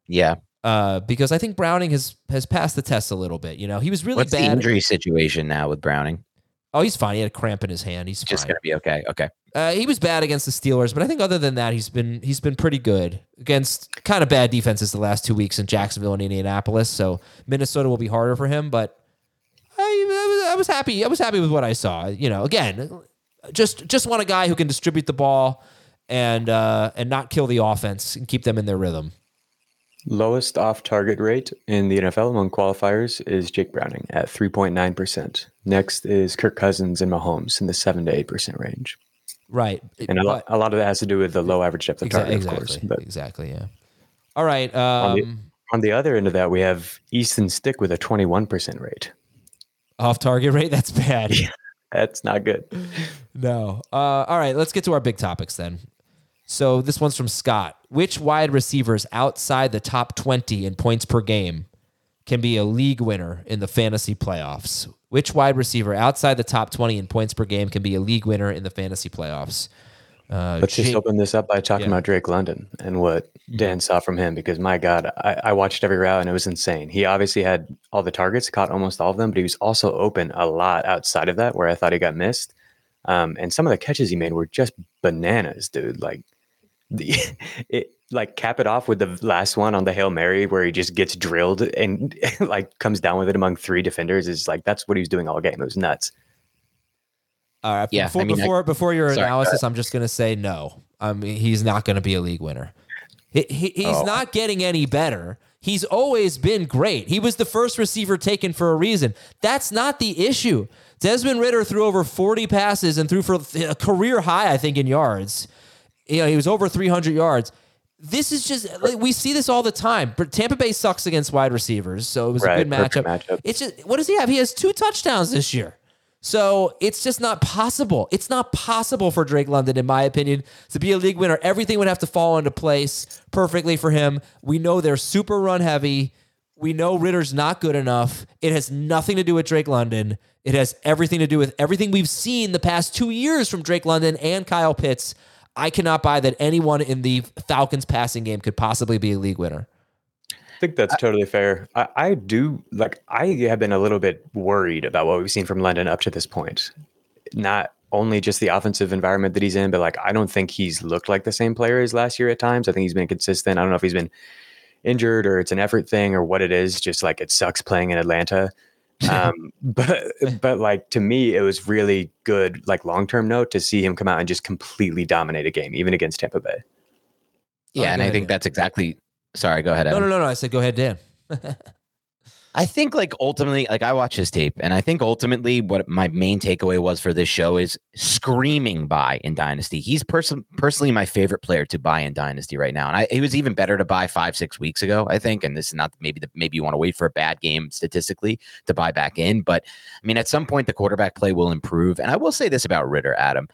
Yeah. uh, because I think Browning has has passed the test a little bit. You know, he was really What's the bad. injury situation now with Browning? Oh, he's fine. He had a cramp in his hand. He's Just fine. gonna be okay. Okay. Uh, he was bad against the Steelers, but I think other than that, he's been he's been pretty good against kind of bad defenses the last two weeks in Jacksonville and Indianapolis. So Minnesota will be harder for him, but I, I was happy. I was happy with what I saw. You know, again, just just want a guy who can distribute the ball and uh, and not kill the offense and keep them in their rhythm. Lowest off target rate in the NFL among qualifiers is Jake Browning at 3.9%. Next is Kirk Cousins and Mahomes in the 7 to 8% range. Right. And a, lot, a lot of that has to do with the low average depth of target, exactly. of course. But exactly. Yeah. All right. on, the, Um, on the other end of that, we have Easton Stick with a 21% rate. off target rate. That's bad. That's not good. No. Uh, all right. Let's get to our big topics then. So this one's from Scott. Which wide receivers outside the top 20 in points per game can be a league winner in the fantasy playoffs? Which wide receiver outside the top 20 in points per game can be a league winner in the fantasy playoffs? Uh, Let's just open this up by talking Yeah. about Drake London and what Dan saw from him because my God, I, I watched every route and it was insane. He obviously had all the targets, caught almost all of them, but he was also open a lot outside of that where I thought he got missed. Um, and some of the catches he made were just bananas, dude. Like the it like cap it off with the last one on the Hail Mary where he just gets drilled and like comes down with it among three defenders is like that's what he was doing all game. It was nuts. All right. Yeah, Before, I mean, I- before, before your Sorry, analysis, I'm just going to say no. I mean, he's not going to be a league winner. He, he- he's Oh. not getting any better. He's always been great. He was the first receiver taken for a reason. That's not the issue. Desmond Ridder threw over 40 passes and threw for a career high, I think, in yards. You know, he was over 300 yards. This is just like, we see this all the time. But Tampa Bay sucks against wide receivers, so it was a good matchup. matchup. It's just what does he have? He has two touchdowns this year. So it's just not possible. It's not possible for Drake London, in my opinion, to be a league winner. Everything would have to fall into place perfectly for him. We know they're super run heavy. We know Ridder's not good enough. It has nothing to do with Drake London. It has everything to do with everything we've seen the past two years from Drake London and Kyle Pitts. I cannot buy that anyone in the Falcons passing game could possibly be a league winner. I think that's totally fair. I, I do like I have been a little bit worried about what we've seen from London up to this point. Not only just the offensive environment that he's in, but like I don't think he's looked like the same player as last year at times. I think he's been consistent. I don't know if he's been injured or it's an effort thing or what it is. Just like it sucks playing in Atlanta. Um, but but like to me, it was really good, like long term note to see him come out and just completely dominate a game, even against Tampa Bay. Yeah, Oh, and I ahead, think Dan. that's exactly. Sorry, go ahead. No, no, no, no. I said go ahead, Dan. I think like ultimately, like I watch his tape, and I think ultimately what my main takeaway was for this show is screaming buy in Dynasty. He's person personally my favorite player to buy in Dynasty right now, and I, he was even better to buy five six weeks ago, I think. And this is not maybe the maybe you want to wait for a bad game statistically to buy back in, but I mean at some point the quarterback play will improve. And I will say this about Ridder, Adam.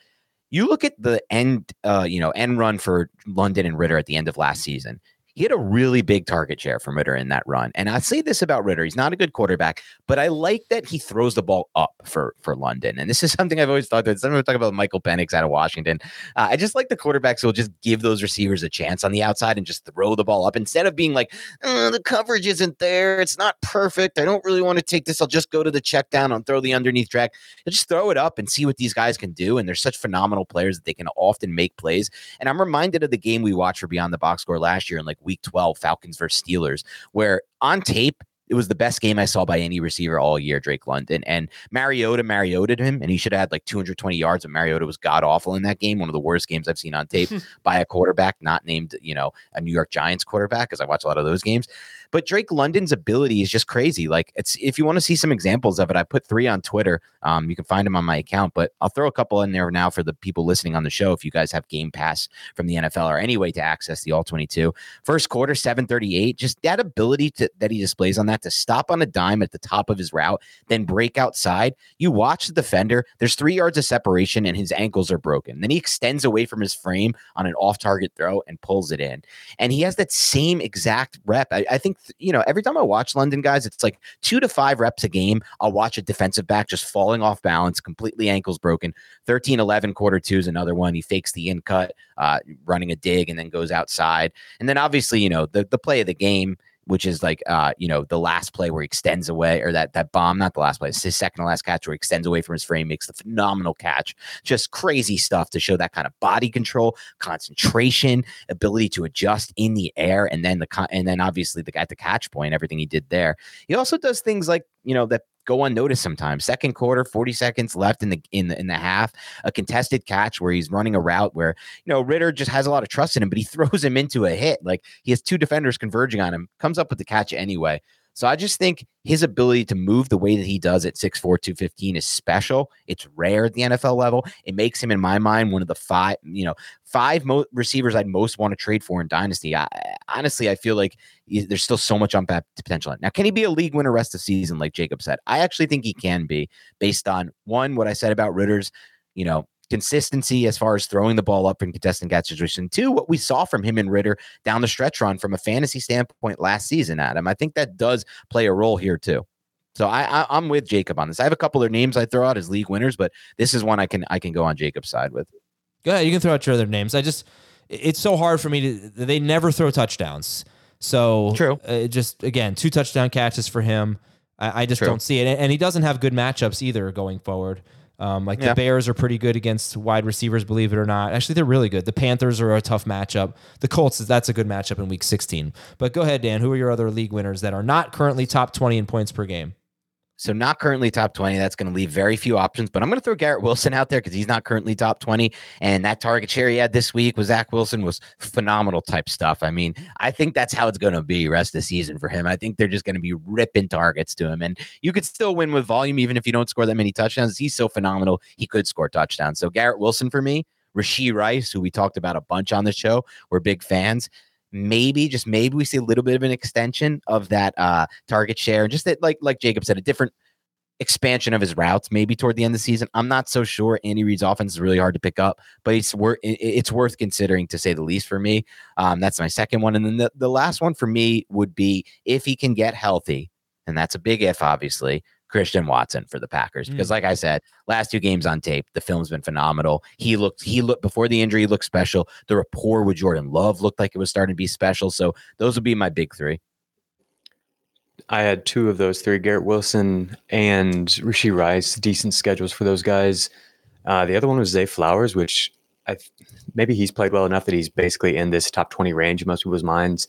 You look at the end, uh, you know, end run for London and Ridder at the end of last season he had a really big target share from Ridder in that run. And I say this about Ridder. he's not a good quarterback, but I like that he throws the ball up for for London. And this is something I've always thought that someone talk about Michael Penix out of Washington. Uh, I just like the quarterbacks who will just give those receivers a chance on the outside and just throw the ball up instead of being like, oh, the coverage isn't there. It's not perfect. I don't really want to take this. I'll just go to the check down and throw the underneath track. just throw it up and see what these guys can do. And they're such phenomenal players that they can often make plays. And I'm reminded of the game we watched for Beyond the Box Score last year in like week 12, Falcons versus Steelers, where on tape, it was the best game I saw by any receiver all year, Drake London. And Mariota Marioted him, and he should have had like 220 yards. But Mariota was god awful in that game. One of the worst games I've seen on tape by a quarterback, not named, you know, a New York Giants quarterback, because I watch a lot of those games. But Drake London's ability is just crazy. Like it's if you want to see some examples of it, I put three on Twitter. Um, you can find them on my account, but I'll throw a couple in there now for the people listening on the show. If you guys have Game Pass from the NFL or any way to access the All 22, first quarter 738, just that ability to that he displays on that to stop on a dime at the top of his route, then break outside. You watch the defender. There's three yards of separation, and his ankles are broken. Then he extends away from his frame on an off-target throw and pulls it in. And he has that same exact rep. I, I think you know, every time I watch London guys, it's like two to five reps a game. I'll watch a defensive back just falling off balance, completely ankles broken. 13 11 quarter two is another one. He fakes the in cut, uh, running a dig, and then goes outside. And then obviously, you know, the, the play of the game which is like uh, you know, the last play where he extends away, or that that bomb, not the last play, it's his second to last catch where he extends away from his frame, makes the phenomenal catch. Just crazy stuff to show that kind of body control, concentration, ability to adjust in the air, and then the con- and then obviously the at the catch point, everything he did there. He also does things like you know that go unnoticed sometimes. Second quarter, 40 seconds left in the in the in the half, a contested catch where he's running a route where you know Ridder just has a lot of trust in him, but he throws him into a hit. Like he has two defenders converging on him, comes up with the catch anyway. So I just think his ability to move the way that he does at 6'4, 215 is special. It's rare at the NFL level. It makes him, in my mind, one of the five, you know, five mo- receivers I'd most want to trade for in Dynasty. I, honestly, I feel like there's still so much untapped potential. Now, can he be a league winner rest of season, like Jacob said? I actually think he can be based on one, what I said about Ridder's, you know, consistency as far as throwing the ball up in contestant catch situation. Two, what we saw from him and Ridder down the stretch run from a fantasy standpoint last season, Adam. I think that does play a role here too. So I, I am with Jacob on this. I have a couple of names I throw out as league winners, but this is one I can I can go on Jacob's side with. Go ahead, you can throw out your other names. I just it's so hard for me to they never throw touchdowns. So true. Uh, just again, two touchdown catches for him. I, I just true. don't see it, and he doesn't have good matchups either going forward. Um, like yeah. the Bears are pretty good against wide receivers, believe it or not. Actually, they're really good. The Panthers are a tough matchup. The Colts, that's a good matchup in week 16. But go ahead, Dan. Who are your other league winners that are not currently top 20 in points per game? So not currently top 20. That's going to leave very few options, but I'm going to throw Garrett Wilson out there because he's not currently top 20. And that target share he had this week with Zach Wilson was phenomenal type stuff. I mean, I think that's how it's going to be rest of the season for him. I think they're just going to be ripping targets to him. And you could still win with volume, even if you don't score that many touchdowns. He's so phenomenal. He could score touchdowns. So Garrett Wilson for me, Rashee Rice, who we talked about a bunch on the show. We're big fans maybe just maybe we see a little bit of an extension of that uh target share And just that like like jacob said a different expansion of his routes maybe toward the end of the season. I'm not so sure. Andy Reid's offense is really hard to pick up, but it's worth it's worth considering to say the least for me. Um, that's my second one, and then the, the last one for me would be if he can get healthy, and that's a big if, obviously. Christian Watson for the Packers because, mm. like I said, last two games on tape, the film's been phenomenal. He looked, he looked before the injury, he looked special. The rapport with Jordan Love looked like it was starting to be special. So those would be my big three. I had two of those three: Garrett Wilson and Rashee Rice. Decent schedules for those guys. Uh, the other one was Zay Flowers, which I maybe he's played well enough that he's basically in this top twenty range in most people's minds.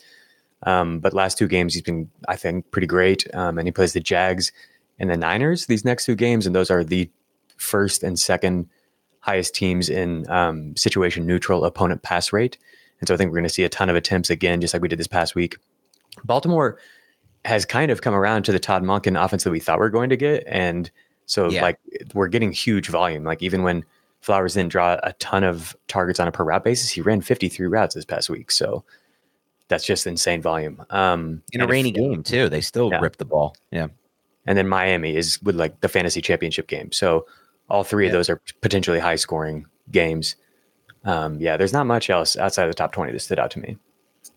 Um, but last two games he's been, I think, pretty great. Um, and he plays the Jags and the Niners these next two games, and those are the first and second highest teams in um, situation neutral opponent pass rate. And so I think we're going to see a ton of attempts again, just like we did this past week. Baltimore has kind of come around to the Todd Monken offense that we thought we are going to get. And so yeah. like we're getting huge volume. Like even when Flowers didn't draw a ton of targets on a per route basis, he ran 53 routes this past week. So that's just insane volume. Um, in a rainy if, game too, they still yeah. rip the ball. Yeah. And then Miami is with like the fantasy championship game. So all three yeah. of those are potentially high scoring games. Um, yeah, there's not much else outside of the top 20 that stood out to me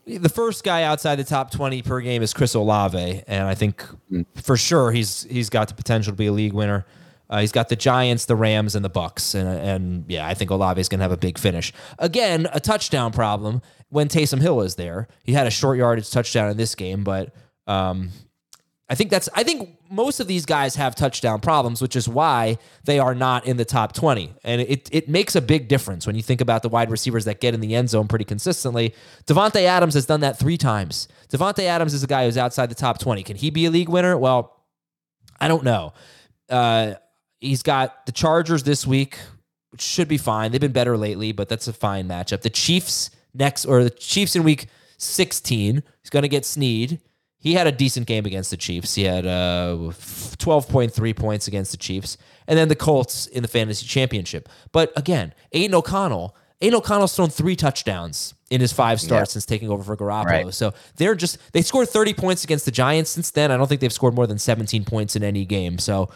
the first guy outside the top 20 per game is Chris Olave, and I think for sure he's he's got the potential to be a league winner. Uh, he's got the Giants, the Rams, and the Bucs, and and yeah, I think Olave is going to have a big finish. Again, a touchdown problem when Taysom Hill is there. He had a short yardage touchdown in this game, but um, I think that's I think most of these guys have touchdown problems, which is why they are not in the top 20. And it it makes a big difference when you think about the wide receivers that get in the end zone pretty consistently. Davante Adams has done that 3 times. Davante Adams is a guy who's outside the top 20. Can he be a league winner? Well, I don't know. Uh, he's got the Chargers this week, which should be fine. They've been better lately, but that's a fine matchup. The Chiefs next or the Chiefs in week 16. He's going to get Sneed he had a decent game against the Chiefs. He had uh, 12.3 points against the Chiefs. And then the Colts in the fantasy championship. But again, Aidan O'Connell, Aidan O'Connell's thrown three touchdowns in his five starts yeah. since taking over for Garoppolo. Right. So they're just, they scored 30 points against the Giants since then. I don't think they've scored more than 17 points in any game. So,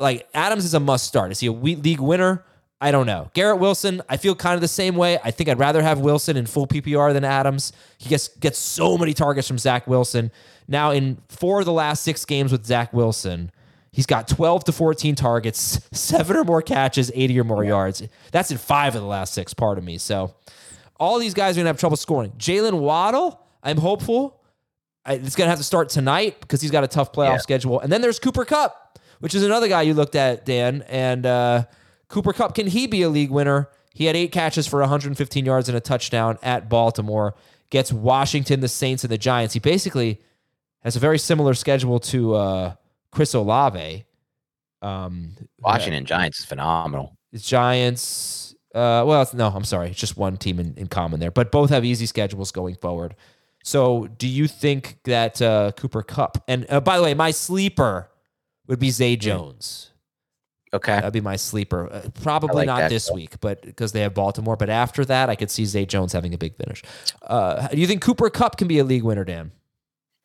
like, Adams is a must start. Is he a league winner? I don't know. Garrett Wilson, I feel kind of the same way. I think I'd rather have Wilson in full PPR than Adams. He gets gets so many targets from Zach Wilson. Now, in four of the last six games with Zach Wilson, he's got 12 to 14 targets, seven or more catches, 80 or more yeah. yards. That's in five of the last six, part of me. So all these guys are going to have trouble scoring. Jaylen Waddle, I'm hopeful. It's going to have to start tonight because he's got a tough playoff yeah. schedule. And then there's Cooper Kupp, which is another guy you looked at, Dan. And uh, Cooper Kupp, can he be a league winner? He had eight catches for 115 yards and a touchdown at Baltimore. Gets Washington, the Saints, and the Giants. He basically has a very similar schedule to uh, Chris Olave. Um, Washington Giants is phenomenal. It's Giants. Uh, well, no, I'm sorry. It's just one team in, in common there, but both have easy schedules going forward. So, do you think that uh, Cooper Kupp and uh, by the way, my sleeper would be Zay hmm. Jones. Okay, that'd be my sleeper. Uh, probably like not this week, but because they have Baltimore. But after that, I could see Zay Jones having a big finish. Uh, do you think Cooper Kupp can be a league winner, Dan?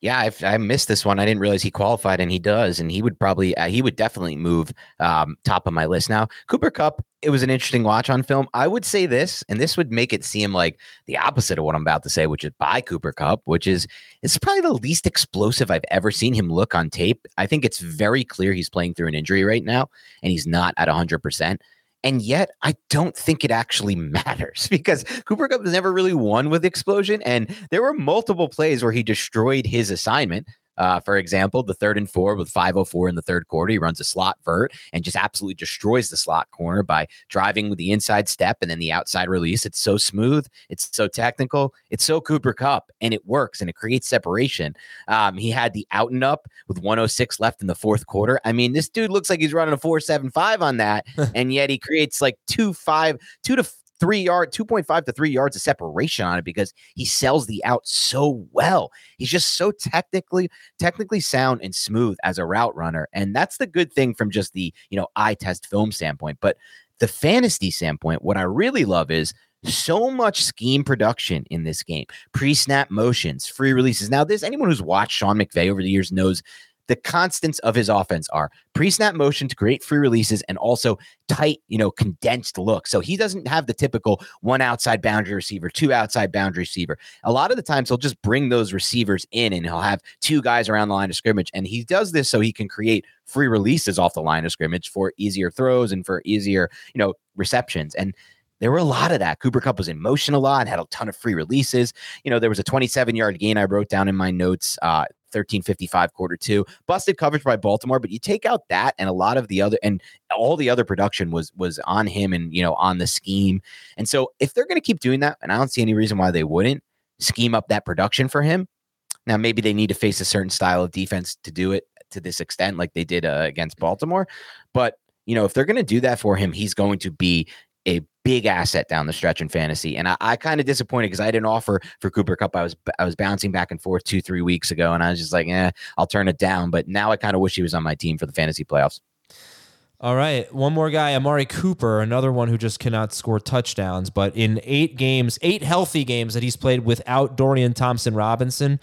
Yeah, I've, I missed this one. I didn't realize he qualified, and he does. And he would probably, uh, he would definitely move um, top of my list. Now, Cooper Kupp, it was an interesting watch on film. I would say this, and this would make it seem like the opposite of what I'm about to say, which is by Cooper Kupp, which is it's probably the least explosive I've ever seen him look on tape. I think it's very clear he's playing through an injury right now, and he's not at 100 percent. And yet, I don't think it actually matters because Cooper Kupp has never really won with explosion. And there were multiple plays where he destroyed his assignment. Uh, for example, the third and four with 504 in the third quarter, he runs a slot vert and just absolutely destroys the slot corner by driving with the inside step and then the outside release. It's so smooth, it's so technical, it's so Cooper Kupp, and it works and it creates separation. Um, he had the out and up with 106 left in the fourth quarter. I mean, this dude looks like he's running a 475 on that, and yet he creates like two five, two to three yard, 2.5 to three yards of separation on it because he sells the out so well. He's just so technically, technically sound and smooth as a route runner. And that's the good thing from just the, you know, eye test film standpoint. But the fantasy standpoint, what I really love is so much scheme production in this game pre-snap motions free releases now this anyone who's watched sean mcvay over the years knows the constants of his offense are pre-snap motion to create free releases and also tight, you know, condensed look. So he doesn't have the typical one outside boundary receiver, two outside boundary receiver. A lot of the times he'll just bring those receivers in and he'll have two guys around the line of scrimmage. And he does this so he can create free releases off the line of scrimmage for easier throws and for easier, you know, receptions. And there were a lot of that. Cooper Kupp was in motion a lot, had a ton of free releases. You know, there was a 27 yard gain I wrote down in my notes uh, 1355 quarter two. Busted coverage by Baltimore, but you take out that and a lot of the other and all the other production was was on him and you know on the scheme. And so if they're going to keep doing that, and I don't see any reason why they wouldn't scheme up that production for him. Now maybe they need to face a certain style of defense to do it to this extent, like they did uh, against Baltimore. But you know, if they're going to do that for him, he's going to be a big asset down the stretch in fantasy. And I, I kind of disappointed because I didn't offer for Cooper Kupp. I was I was bouncing back and forth two, three weeks ago, and I was just like, eh, I'll turn it down. But now I kind of wish he was on my team for the fantasy playoffs. All right. One more guy, Amari Cooper, another one who just cannot score touchdowns. But in eight games, eight healthy games that he's played without Dorian Thompson Robinson,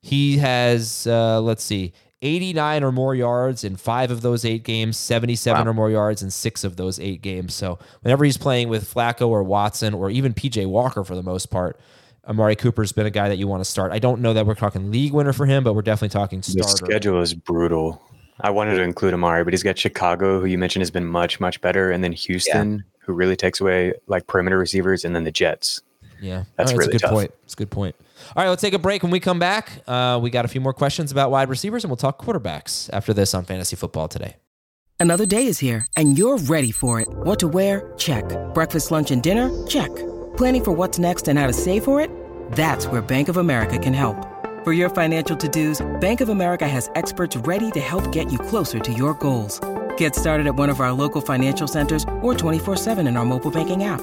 he has, uh, let's see, 89 or more yards in five of those eight games, 77 wow. or more yards in six of those eight games. So whenever he's playing with Flacco or Watson or even PJ Walker for the most part, Amari Cooper's been a guy that you want to start. I don't know that we're talking league winner for him, but we're definitely talking starter. The schedule is brutal. I wanted to include Amari, but he's got Chicago, who you mentioned has been much, much better, and then Houston, who really takes away like perimeter receivers, and then the Jets. Yeah, That's right, really a good tough. point. It's a good point. All right, let's take a break. When we come back, uh, we got a few more questions about wide receivers, and we'll talk quarterbacks after this on Fantasy Football today. Another day is here, and you're ready for it. What to wear? Check. Breakfast, lunch, and dinner? Check. Planning for what's next and how to save for it? That's where Bank of America can help. For your financial to-dos, Bank of America has experts ready to help get you closer to your goals. Get started at one of our local financial centers or 24-7 in our mobile banking app.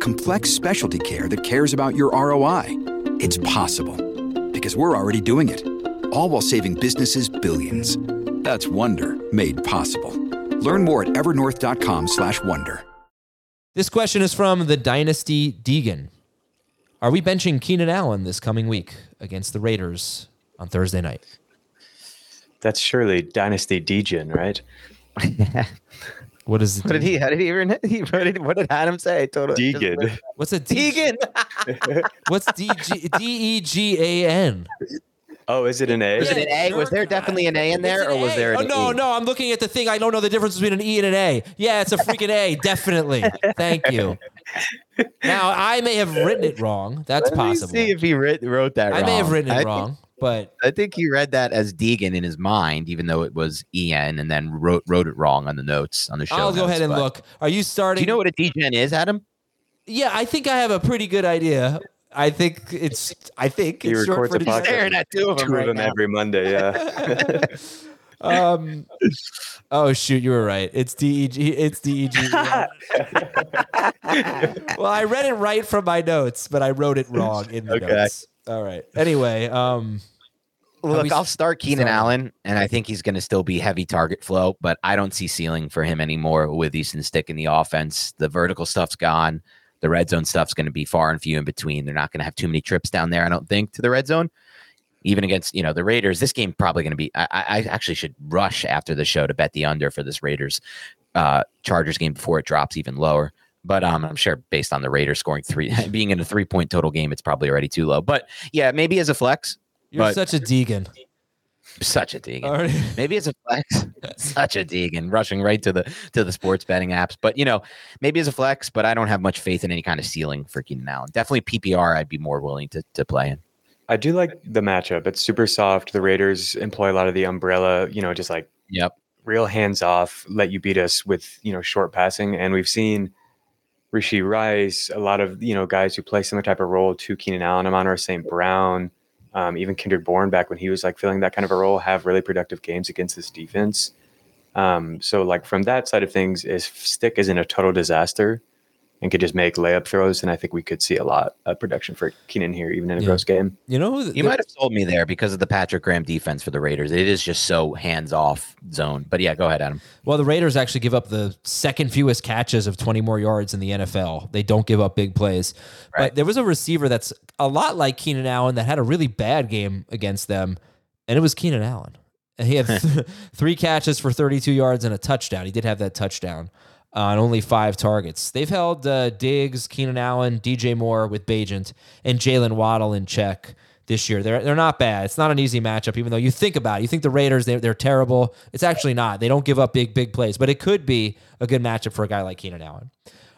Complex specialty care that cares about your ROI? It's possible. Because we're already doing it. All while saving businesses billions. That's Wonder made possible. Learn more at evernorth.com/wonder. This question is from the Dynasty Deegan. Are we benching Keenan Allen this coming week against the Raiders on Thursday night? That's surely Dynasty Degen, right? What is it? What did he? How did he even? He, what, did, what did Adam say? Totally. Degan. What's a D- Deegan. What's D G D E G A N? Oh, is it an A? Was it an A? Was there definitely an A in there, or was there Oh an no, E? no! I'm looking at the thing. I don't know the difference between an E and an A. Yeah, it's a freaking A, definitely. Thank you. Now I may have written it wrong. That's Let me possible. see if he writ- wrote that. I may have written it I think- wrong, but I think he read that as Deegan in his mind, even though it was En, and then wrote wrote it wrong on the notes on the show. I'll go ahead and look. Are you starting? Do starting? you know what a Degen is, Adam? Yeah, I think I have a pretty good idea. I think it's. I think He it's short records for a podcast. Staring at two of them Two right of them now. every Monday, yeah. Um. Oh shoot, you were right. It's D E G. It's D E G. well, I read it right from my notes, but I wrote it wrong in the Okay. notes. All right. Anyway, um, Look, we I'll start Keenan? Allen, and I think he's going to still be heavy target flow, but I don't see ceiling for him anymore with Easton Stick in the offense. The vertical stuff's gone. The red zone stuff's going to be far and few in between. They're not going to have too many trips down there, I don't think, to the red zone. Even against you know the Raiders, this game probably going to be. I, I I actually should rush after the show to bet the under for this Raiders uh, Chargers game before it drops even lower. But um, I'm sure based on the Raiders scoring three, being in a three point total game, it's probably already too low. But yeah, maybe as a flex, you're But- such a Deegan. such a Deegan. All right. Maybe it's a flex. Such a Deegan, rushing right to the to the sports betting apps. But you know, maybe as a flex, but I don't have much faith in any kind of ceiling for Keenan Allen. Definitely PPR, I'd be more willing to to play in. I do like the matchup. It's super soft. The Raiders employ a lot of the umbrella, you know, just like Yep. real hands off, let you beat us with, you know, short passing. And we've seen Rashee Rice, a lot of, you know, guys who play similar type of role to Keenan Allen, Amon-Ra St. Brown, um, even Kendrick Bourne back when he was like filling that kind of a role, have really productive games against this defense. Um, so like from that side of things, Stick isn't a total disaster and could just make layup throws, and I think we could see a lot of production for Keenan here, even in a Yeah. gross game. You know who? You might have sold me there because of the Patrick Graham defense for the Raiders. It is just so hands off zone. But yeah, go ahead, Adam. Well, the Raiders actually give up the second fewest catches of 20 more yards in the NFL. They don't give up big plays. But there was a receiver that's a lot like Keenan Allen that had a really bad game against them, and it was Keenan Allen. And he had th- three catches for 32 yards and a touchdown. He did have that touchdown on only five targets. They've held uh, Diggs, Keenan Allen, DJ Moore with Bagent, and Jaylen Waddle in check this year. They're they're not bad. It's not an easy matchup, even though you think about it. You think the Raiders they're, they're terrible. It's actually not. They don't give up big big plays, but it could be a good matchup for a guy like Keenan Allen.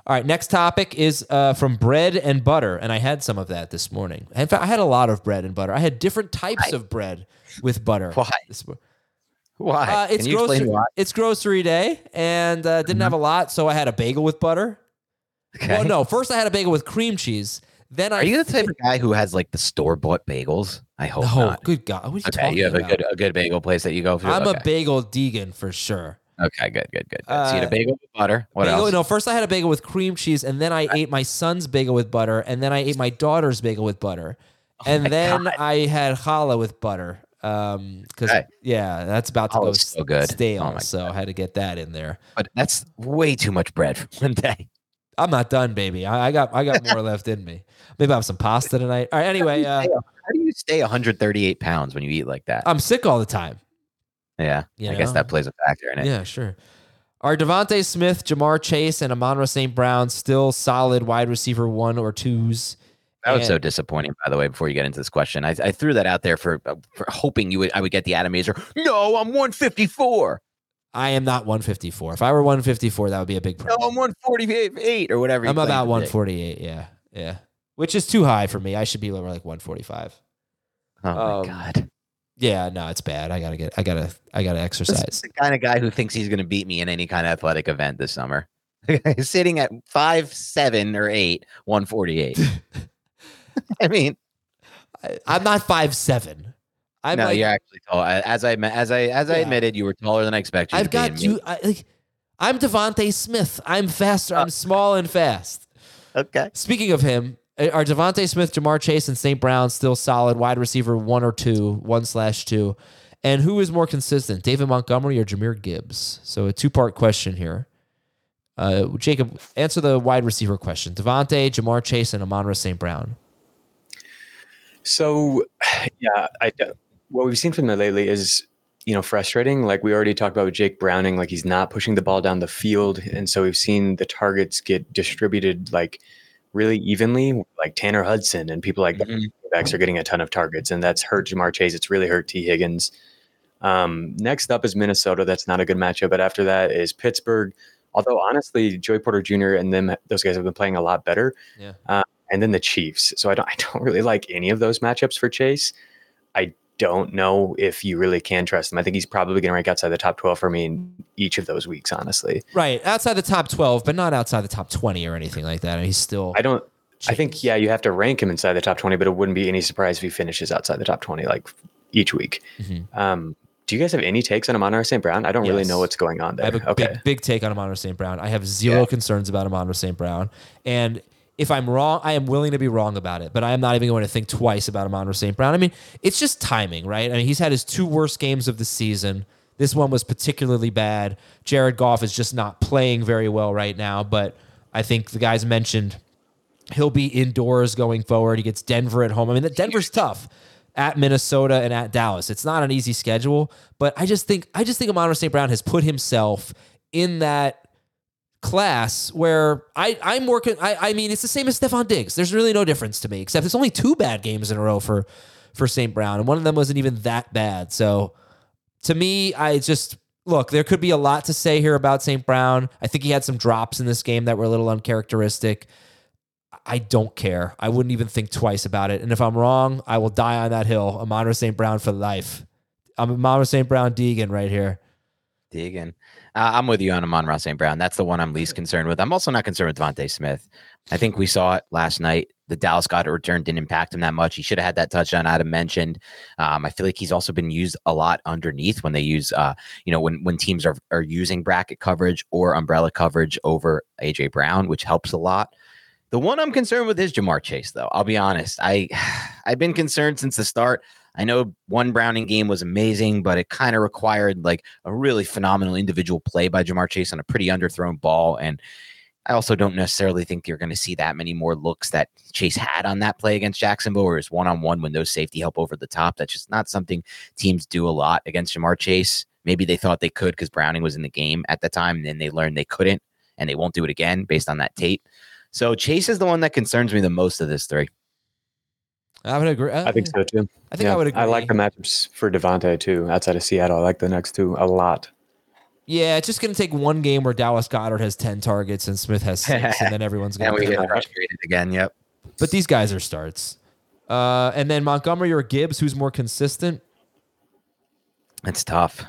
All right, next topic is uh, from bread and butter, and I had some of that this morning. In fact, I had a lot of bread and butter. I had different types of bread with butter. Why? This Why? Uh, it's grocery. why? It's grocery day, and uh, didn't have a lot, so I had a bagel with butter. Okay. Well, no, first I had a bagel with cream cheese. Then I Are you the type of guy who has like the store bought bagels? I hope No, not. good God, what are you Okay, talking you have a good a good bagel place that you go to. I'm okay. a bagel degan for sure. Okay, good, good, good. good. so you had Uh, a bagel with butter. What bagel, else? No, first I had a bagel with cream cheese, and then I ate my son's bagel with butter, and then I ate my daughter's bagel with butter. and then God. I had challah with butter. Um, because yeah, that's about to go so good. stale. Oh so I had to get that in there. But that's way too much bread for one day. I'm not done, baby. I, I got I got more left in me. Maybe I'll have some pasta tonight. All right. Anyway, uh, How do you stay 138 pounds when you eat like that? I'm sick all the time. yeah, you I guess that plays a factor in it. Yeah, sure. Are DeVonta Smith, Ja'Marr Chase, and Amon-Ra St. Brown still solid wide receiver one or twos? That was And- so disappointing, by the way. Before you get into this question, I, I threw that out there for uh, for hoping you would I would get the Adam Mazer. No, I'm 154. I am not 154. If I were 154, that would be a big problem. No. I'm 148 or whatever. you I'm about to be. 148. Yeah, yeah, which is too high for me. I should be over like 145. Oh my Um, god, Yeah, no, it's bad. I gotta get. I gotta. I gotta exercise. is the kind of guy who thinks he's going to beat me in any kind of athletic event this summer. He's sitting at five seven or eight, 148. I mean, I, I'm not five seven. I'm no, like, you're actually tall. As I as I as I admitted, you were taller than I expected. I've got you. I, like, I'm DeVonta Smith. I'm faster. I'm small and fast. Okay. Speaking of him, uh, are DeVonta Smith, Ja'Marr Chase, and St. Brown still solid wide receiver one or two, one slash two? And who is more consistent, David Montgomery or Jahmyr Gibbs? So a two part question here. Uh, Jacob, answer the wide receiver question. DeVonta, Ja'Marr Chase, and Amon-Ra St. Brown. So, yeah, I, what we've seen from them lately is, you know, frustrating. Like we already talked about with Jake Browning, like he's not pushing the ball down the field, and so we've seen the targets get distributed like really evenly. Like Tanner Hudson and people like that Mhm. backs are getting a ton of targets, and that's hurt Ja'Marr Chase. It's really hurt Tee Higgins. Um, next up is Minnesota. That's not a good matchup. But after that is Pittsburgh. Although honestly, Joey Porter Jr. and them, those guys have been playing a lot better Yeah. And then the Chiefs. So I don't I don't really like any of those matchups for Chase. I don't know if you really can trust him. I think he's probably going to rank outside the top 12 for me in each of those weeks, honestly. Right. Outside the top 12, but not outside the top 20 or anything like that. And he's still. I don't I think yeah, you have to rank him inside the top 20, but it wouldn't be any surprise if he finishes outside the top 20 like each week. Mhm. Um do you guys have any takes on Amon St. Brown? I don't really know what's going on I have a okay. big, big take on Amon St. Brown. I have zero Yeah. concerns about Amon St. Brown. And if I'm wrong, I am willing to be wrong about it, but I am not even going to think twice about Amon St. Brown. I mean, it's just timing, right? I mean, he's had his two worst games of the season. This one was particularly bad. Jared Goff is just not playing very well right now, but I think the guys mentioned he'll be indoors going forward. He gets Denver at home. I mean, Denver's tough at Minnesota and at Dallas. It's not an easy schedule, but I just think I just think Amon St. Brown has put himself in that class where I I'm working. I I mean, it's the same as Stefon Diggs. There's really no difference to me, except it's only two bad games in a row for for St. Brown, and one of them wasn't even that bad. So to me, I just look. There could be a lot to say here about St. Brown. I think he had some drops in this game that were a little uncharacteristic. I don't care. I wouldn't even think twice about it. And if I'm wrong, I will die on that hill. Amon St. Brown for life. I'm Amon St. Brown Deegan right here. Deegan. Uh, I'm with you on Amon-Ra St. Brown. That's the one I'm least concerned with. I'm also not concerned with DeVonta Smith. I think we saw it last night. The Dallas Goedert return didn't impact him that much. He should have had that touchdown Adam mentioned. Um, I feel like he's also been used a lot underneath when they use, uh, you know, when when teams are are using bracket coverage or umbrella coverage over AJ Brown, which helps a lot. The one I'm concerned with is Ja'Marr Chase, though. I'll be honest. I I've been concerned since the start. I know one Browning game was amazing, but it kind of required like a really phenomenal individual play by Ja'Marr Chase on a pretty underthrown ball. And I also don't necessarily think you're going to see that many more looks that Chase had on that play against Jacksonville, or his one on one when those safety help over the top. That's just not something teams do a lot against Ja'Marr Chase. Maybe they thought they could because Browning was in the game at the time, and then they learned they couldn't, and they won't do it again based on that tape. So Chase is the one that concerns me the most of this three. I would agree. I think so too. I think I would agree. I like the matchups for DeVonta too, outside of Seattle. I like the next two a lot. Yeah, it's just going to take one game where Dallas Goedert has 10 targets and Smith has six, and then everyone's going to. get frustrated again. Yep. But these guys are starts. Uh, and then Montgomery or Gibbs, who's more consistent? It's tough.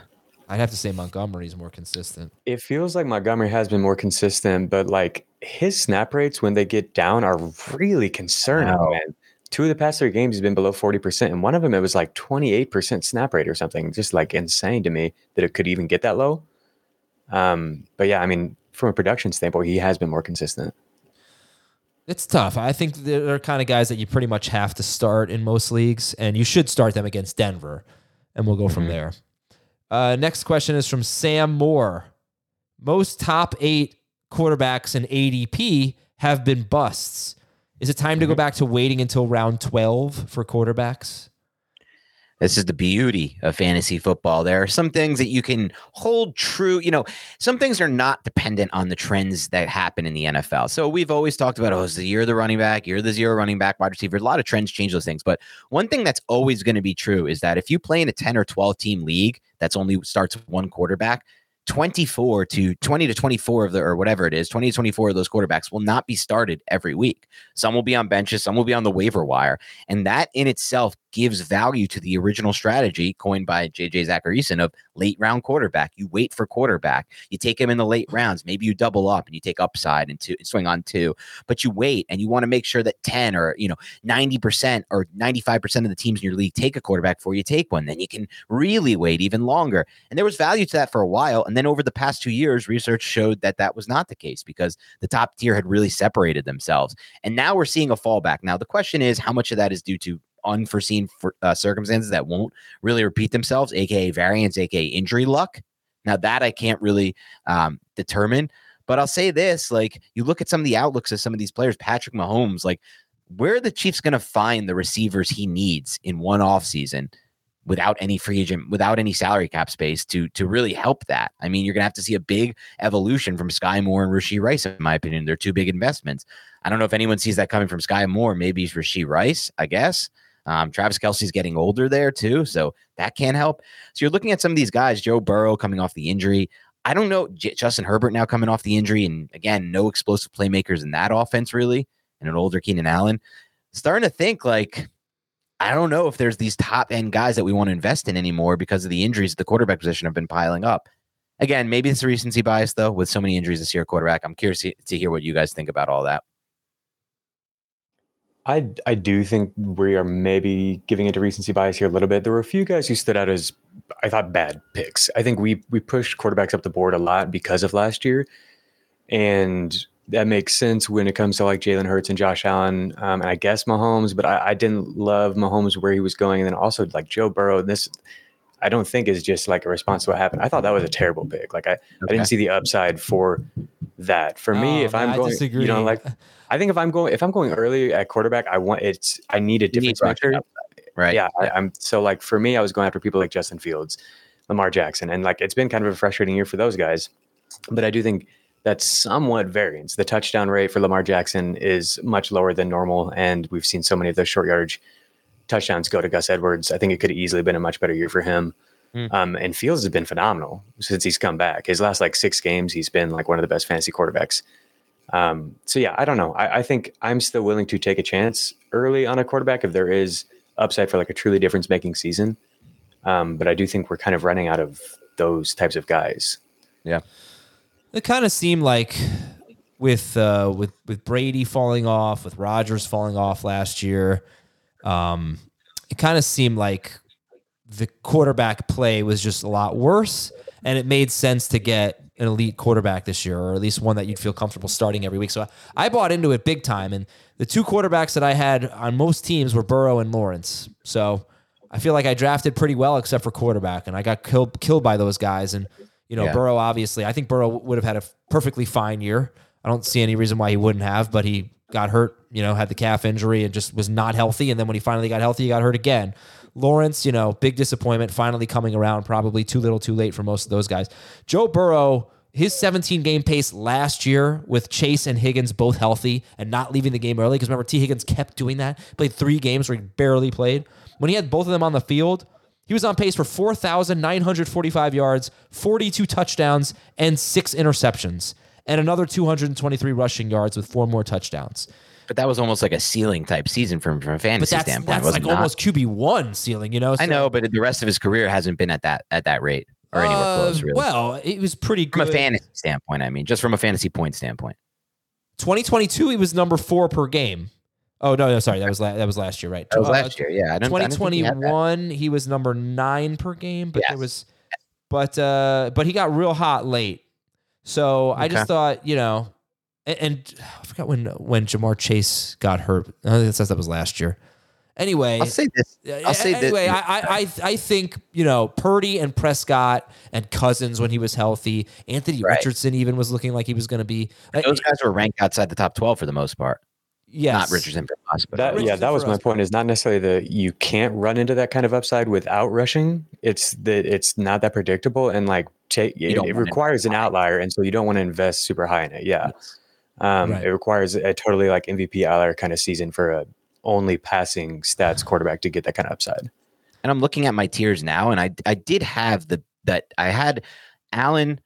I'd have to say Montgomery's more consistent. It feels like Montgomery has been more consistent, but like his snap rates when they get down are really concerning, Wow. man. Two of the past three games, he's been below 40%. And one of them, it was like 28% snap rate or something. Just like insane to me that it could even get that low. Um, but yeah, I mean, from a production standpoint, he has been more consistent. It's tough. I think they're kind of guys that you pretty much have to start in most leagues, and you should start them against Denver, and we'll go from there. Uh, next question is from Sam Moore. Most top eight quarterbacks in ADP have been busts. Is it time to go mm-hmm. back to waiting until round 12 for quarterbacks? This is the beauty of fantasy football. There are some things that you can hold true. You know, some things are not dependent on the trends that happen in the NFL. So we've always talked about, oh, it's the year of the running back, you're the zero running back, wide receiver. A lot of trends change those things. But one thing that's always going to be true is that if you play in a 10 or 12 team league that's only starts one quarterback, 24 to 20 to 24 of the or whatever it is 20 to 24 of those quarterbacks will not be started every week. Some will be on benches some will be on the waiver wire and that in itself gives value to the original strategy coined by jj Zachariason of late round quarterback. You wait for quarterback. You take him in the late rounds. Maybe you double up and you take upside and two, swing on two but you wait and you want to make sure that 10 or you know 90% or 95% of the teams in your league take a quarterback before you take one. Then you can really wait even longer. And there was value to that for a while. And then over the past two years, research showed that that was not the case because the top tier had really separated themselves. And now we're seeing a fallback. Now, the question is how much of that is due to unforeseen for, uh, circumstances that won't really repeat themselves, aka variance, aka injury luck. Now, that I can't really um, determine. But I'll say this like, you look at some of the outlooks of some of these players, Patrick Mahomes, like, where are the Chiefs going to find the receivers he needs in one offseason without any free agent, without any salary cap space to to really help that. I mean, you're gonna have to see a big evolution from Skyy Moore and Rashee Rice, in my opinion. They're two big investments. I don't know if anyone sees that coming from Skyy Moore. Maybe Rashee Rice, I guess. Um, Travis Kelce's getting older there too, so that can help. So you're looking at some of these guys, Joe Burrow coming off the injury. I don't know Justin Herbert now coming off the injury, and again, no explosive playmakers in that offense really, and an older Keenan Allen. Starting to think like I don't know if there's these top end guys that we want to invest in anymore because of the injuries at the quarterback position have been piling up. Again, maybe it's a recency bias though, with so many injuries this year, quarterback. I'm curious to hear what you guys think about all that. I I do think we are maybe giving into recency bias here a little bit. There were a few guys who stood out as I thought bad picks. I think we we pushed quarterbacks up the board a lot because of last year, and that makes sense when it comes to like Jalen Hurts and Josh Allen, um, and I guess Mahomes. But I, I, didn't love Mahomes where he was going, and then also like Joe Burrow. This I don't think is just like a response to what happened. I thought that was a terrible pick. Like I, okay. I didn't see the upside for that. For me, oh, if I'm going, you know, like I think if I'm going, if I'm going early at quarterback, I want it's I need a difference maker. Right. Yeah. I, I'm so like for me, I was going after people like Justin Fields, Lamar Jackson, and like it's been kind of a frustrating year for those guys. But I do think that's somewhat variance. The touchdown rate for Lamar Jackson is much lower than normal, and we've seen so many of those short yardage touchdowns go to Gus Edwards. I think it could have easily been a much better year for him. Mm. Um, and Fields has been phenomenal since he's come back. His last like six games, he's been like one of the best fantasy quarterbacks. Um, so yeah, I don't know. I, I, think I'm still willing to take a chance early on a quarterback if there is upside for like a truly difference making season. Um, but I do think we're kind of running out of those types of guys. Yeah. It kind of seemed like with uh, with with Brady falling off, with Rodgers falling off last year, um, it kind of seemed like the quarterback play was just a lot worse, and it made sense to get an elite quarterback this year, or at least one that you'd feel comfortable starting every week. So I, I bought into it big time, and the two quarterbacks that I had on most teams were Burrow and Lawrence. So I feel like I drafted pretty well, except for quarterback, and I got killed killed by those guys and. You know, yeah. Burrow obviously, I think Burrow would have had a perfectly fine year. I don't see any reason why he wouldn't have, but he got hurt, you know, had the calf injury and just was not healthy. And then when he finally got healthy, he got hurt again. Lawrence, you know, big disappointment, finally coming around, probably too little too late for most of those guys. Joe Burrow, his 17 game pace last year with Chase and Higgins both healthy and not leaving the game early, because remember, Tee Higgins kept doing that, played three games where he barely played. When he had both of them on the field, he was on pace for 4,945 yards, 42 touchdowns, and six interceptions, and another 223 rushing yards with four more touchdowns. But that was almost like a ceiling type season from, from a fantasy that's, standpoint. That's like not? almost QB one ceiling, you know. So, I know, but the rest of his career hasn't been at that at that rate or anywhere uh, close. Really. Well, it was pretty good. from a fantasy standpoint. I mean, just from a fantasy point standpoint. 2022, he was number four per game. Oh no, no, sorry, that was la- that was last year, right? That was uh, last year, yeah. Twenty twenty one, he was number nine per game, but yes. there was, but uh, but he got real hot late. So okay. I just thought, you know, And, and I forgot when when Ja'Marr Chase got hurt. I think that was last year. Anyway, I'll say this. I'll say anyway, this. I, I I I think you know Purdy and Prescott and Cousins when he was healthy. Anthony Right. Richardson even was looking like he was going to be. Uh, Those guys were ranked outside the top 12 for the most part. yes, Not Richardson for us, but That, yeah, that was my us. point. Is not necessarily that you can't run into that kind of upside without rushing. It's that it's not that predictable, and like take it, it requires an outlier, and so you don't want to invest super high in it. Yeah, um, Right. it requires a totally like MVP outlier kind of season for a only passing stats quarterback to get that kind of upside. and I'm looking at my tiers now, and I I did have the that I had Allen,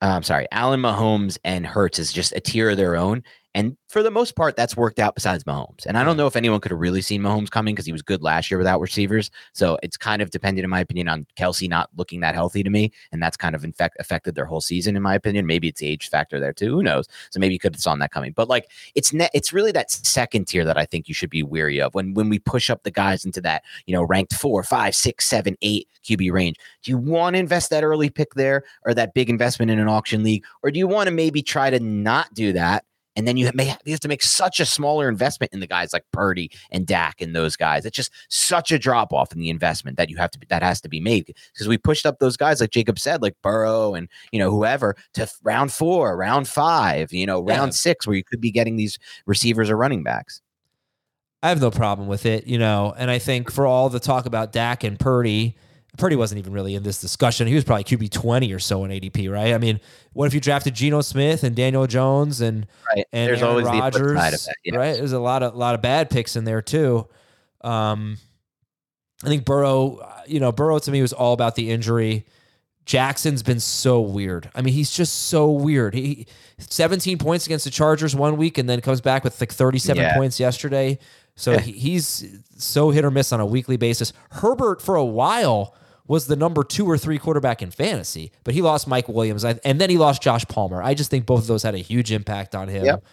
uh, I'm sorry, Allen Mahomes and Hurts is just a tier of their own, and for the most part, that's worked out. Besides Mahomes, and I don't know if anyone could have really seen Mahomes coming because he was good last year without receivers. So it's kind of dependent, in my opinion, on Kelce not looking that healthy to me, and that's kind of in fact affected their whole season, in my opinion. Maybe it's the age factor there too. Who knows? So maybe you could have saw that coming, but like it's ne- it's really that second tier that I think you should be weary of when when we push up the guys into that you know ranked four, five, six, seven, eight QB range. Do you want to invest that early pick there, or that big investment in an auction league, or do you want to maybe try to not do that? And then you may have, you have to make such a smaller investment in the guys like Purdy and Dak and those guys. It's just such a drop off in the investment that you have to that has to be made because we pushed up those guys like Jacob said, like Burrow and you know whoever to round four, round five, you know round Yeah. six, where you could be getting these receivers or running backs. I have no problem with it, you know. And I think for all the talk about Dak and Purdy, Purdy wasn't even really in this discussion. He was probably QB twenty or so in ADP, right? I mean, what if you drafted Geno Smith and Daniel Jones and Right? and There's Aaron always Rodgers, that. Yeah. right? There's a lot of lot of bad picks in there too. Um, I think Burrow, you know, Burrow to me was all about the injury. Jackson's been so weird. I mean, he's just so weird. He 17 points against the Chargers one week and then comes back with like 37 Yeah. points yesterday. So he, he's so hit or miss on a weekly basis. Herbert for a while was the number two or three quarterback in fantasy, but he lost Mike Williams and then he lost Josh Palmer. I just think both of those had a huge impact on him. Yep.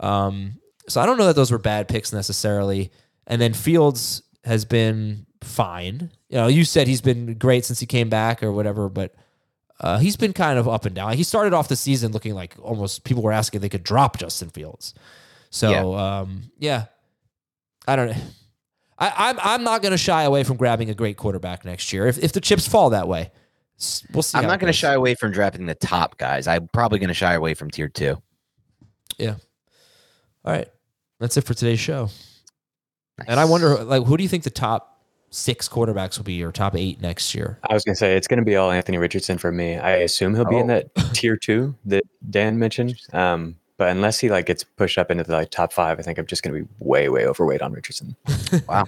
Um, so I don't know that those were bad picks necessarily. And then Fields has been fine. You know, you said he's been great since he came back or whatever, but uh, he's been kind of up and down. He started off the season looking like almost people were asking if they could drop Justin Fields. So yeah, um, yeah. I don't know. I, I'm I'm not going to shy away from grabbing a great quarterback next year if if the chips fall that way. We'll see. I'm not going to shy away from drafting the top guys. I'm probably going to shy away from tier two. Yeah. All right. That's it for today's show. And I wonder, like, who do you think the top six quarterbacks will be, or top eight next year? I was gonna say it's gonna be all Anthony Richardson for me. I assume he'll be in Oh. that tier two that Dan mentioned. Um, but unless he like gets pushed up into the like top five, I think I'm just gonna be way, way overweight on Richardson. Wow.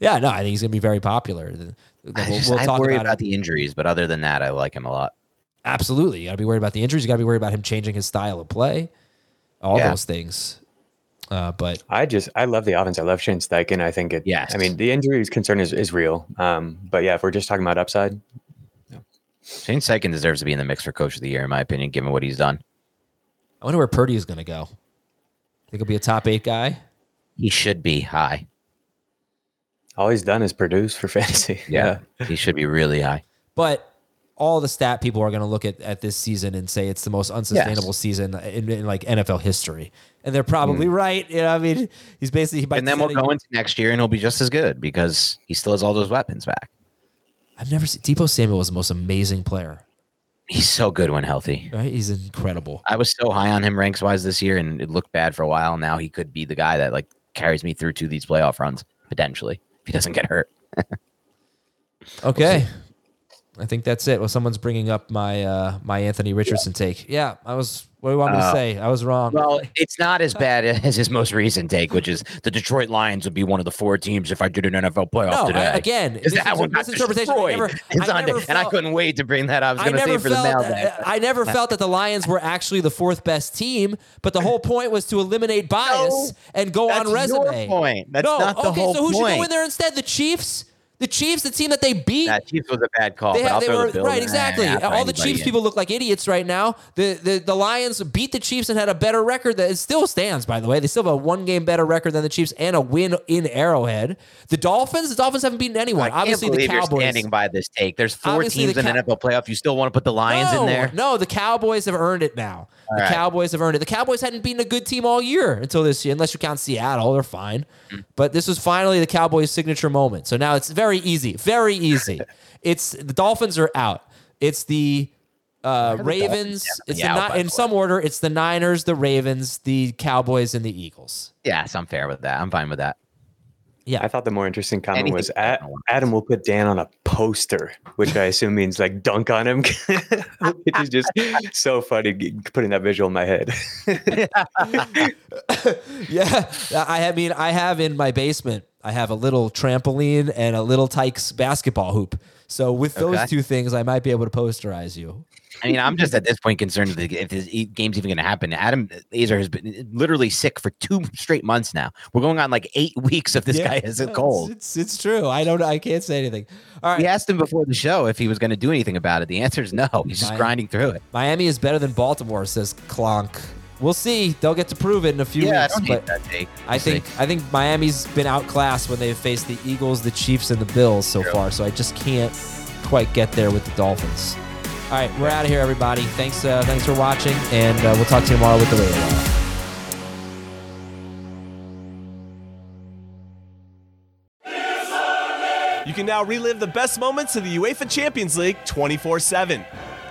yeah, no, I think he's going to be very popular. The- the- I, we'll- just, we'll I worry about about, the injuries, but other than that, I like him a lot. Absolutely, you got to be worried about the injuries. You got to be worried about him changing his style of play. All Yeah. those things. Uh, but I just I love the offense. I love Shane Steichen. I think it. Yes. I mean the injuries concern is, is real. Um, but yeah, if we're just talking about upside, Shane Steichen deserves to be in the mix for coach of the year, in my opinion, given what he's done. I wonder where Purdy is going to go. Think he'll be a top eight guy? He should be high. all he's done is produce for fantasy. Yeah, he should be really high. But all the stat people are going to look at, at this season and say it's the most unsustainable season in, in like NFL history, and they're probably mm. right. You know, I mean, he's basically. he might And then be we'll setting- go into next year, and he'll be just as good because he still has all those weapons back. I've never seen Deebo Samuel was the most amazing player. He's so good when healthy. Right? He's incredible. I was so high on him ranks wise this year, and it looked bad for a while. Now he could be the guy that like carries me through to these playoff runs potentially if he doesn't get hurt. Okay. I think that's it. Well, someone's bringing up my uh, my Anthony Richardson take. Yeah, I was. What do you want me to Oh. say? I was wrong. Well, it's not as bad as his most recent take, which is the Detroit Lions would be one of the four teams if I did an NFL playoff no, today. I, again, this that is- one misinterpretation. I never- It's I on never and I couldn't wait to bring that. up. I was I going to say never for the felt. mailbag. I never felt that the Lions were actually the fourth best team, but the whole point was to eliminate bias No, and go That's on resume. your point. That's no, not the okay, whole so who should go in there instead? The Chiefs? The Chiefs, the team that they beat, That Chiefs was a bad call. they, but have, I'll they were the right exactly. All the Chiefs in. people look like idiots right now. The, the the Lions beat the Chiefs and had a better record that it still stands. By the way, they still have a one game better record than the Chiefs and a win in Arrowhead. The Dolphins, the Dolphins haven't beaten anyone. I Obviously, the believe you're Cowboys. standing by this take. There's four teams the in the Cow- NFL playoff. You still want to put the Lions no, in there? No, the Cowboys have earned it now. the right. Cowboys have earned it. The Cowboys hadn't beaten a good team all year until this year, unless you count Seattle. They're fine. Hmm. But this was finally the Cowboys' signature moment. So now it's very easy. Very easy. it's the Dolphins are out. It's the uh, Ravens. It's the out, Ni- in some order. It's the Niners, the Ravens, the Cowboys, and the Eagles. Yes, I'm fair with that. I'm fine with that. Yeah, I thought the more interesting comment Anything was with "A- Dan on it." Adam will put Dan on a poster, which I assume means like dunk on him. Which is just so funny putting that visual in my head. Yeah, I I mean, I have in my basement. I have a little trampoline and a little Tykes basketball hoop. So with those Okay. two things, I might be able to posterize you. I mean, I'm just at this point concerned if the- this game's even going to happen. Adam Aizer has been literally sick for two straight months now. We're going on like eight weeks of this guy has a cold. It's, it's true. I don't. I can't say anything. All right. We asked him before the show if he was going to do anything about it. The answer is no. He's just grinding through it. Miami is better than Baltimore, says Clonk. We'll see. They'll get to prove it in a few Yeah, I weeks. don't but hate that take. I We'll think see. I think Miami's been outclassed when they've faced the Eagles, the Chiefs, and the Bills so far. So I just can't quite get there with the Dolphins. All right, we're out of here, everybody. Thanks, uh, thanks for watching, and uh, we'll talk to you tomorrow with the radio. Hour. You can now relive the best moments of the UEFA Champions League 24 7.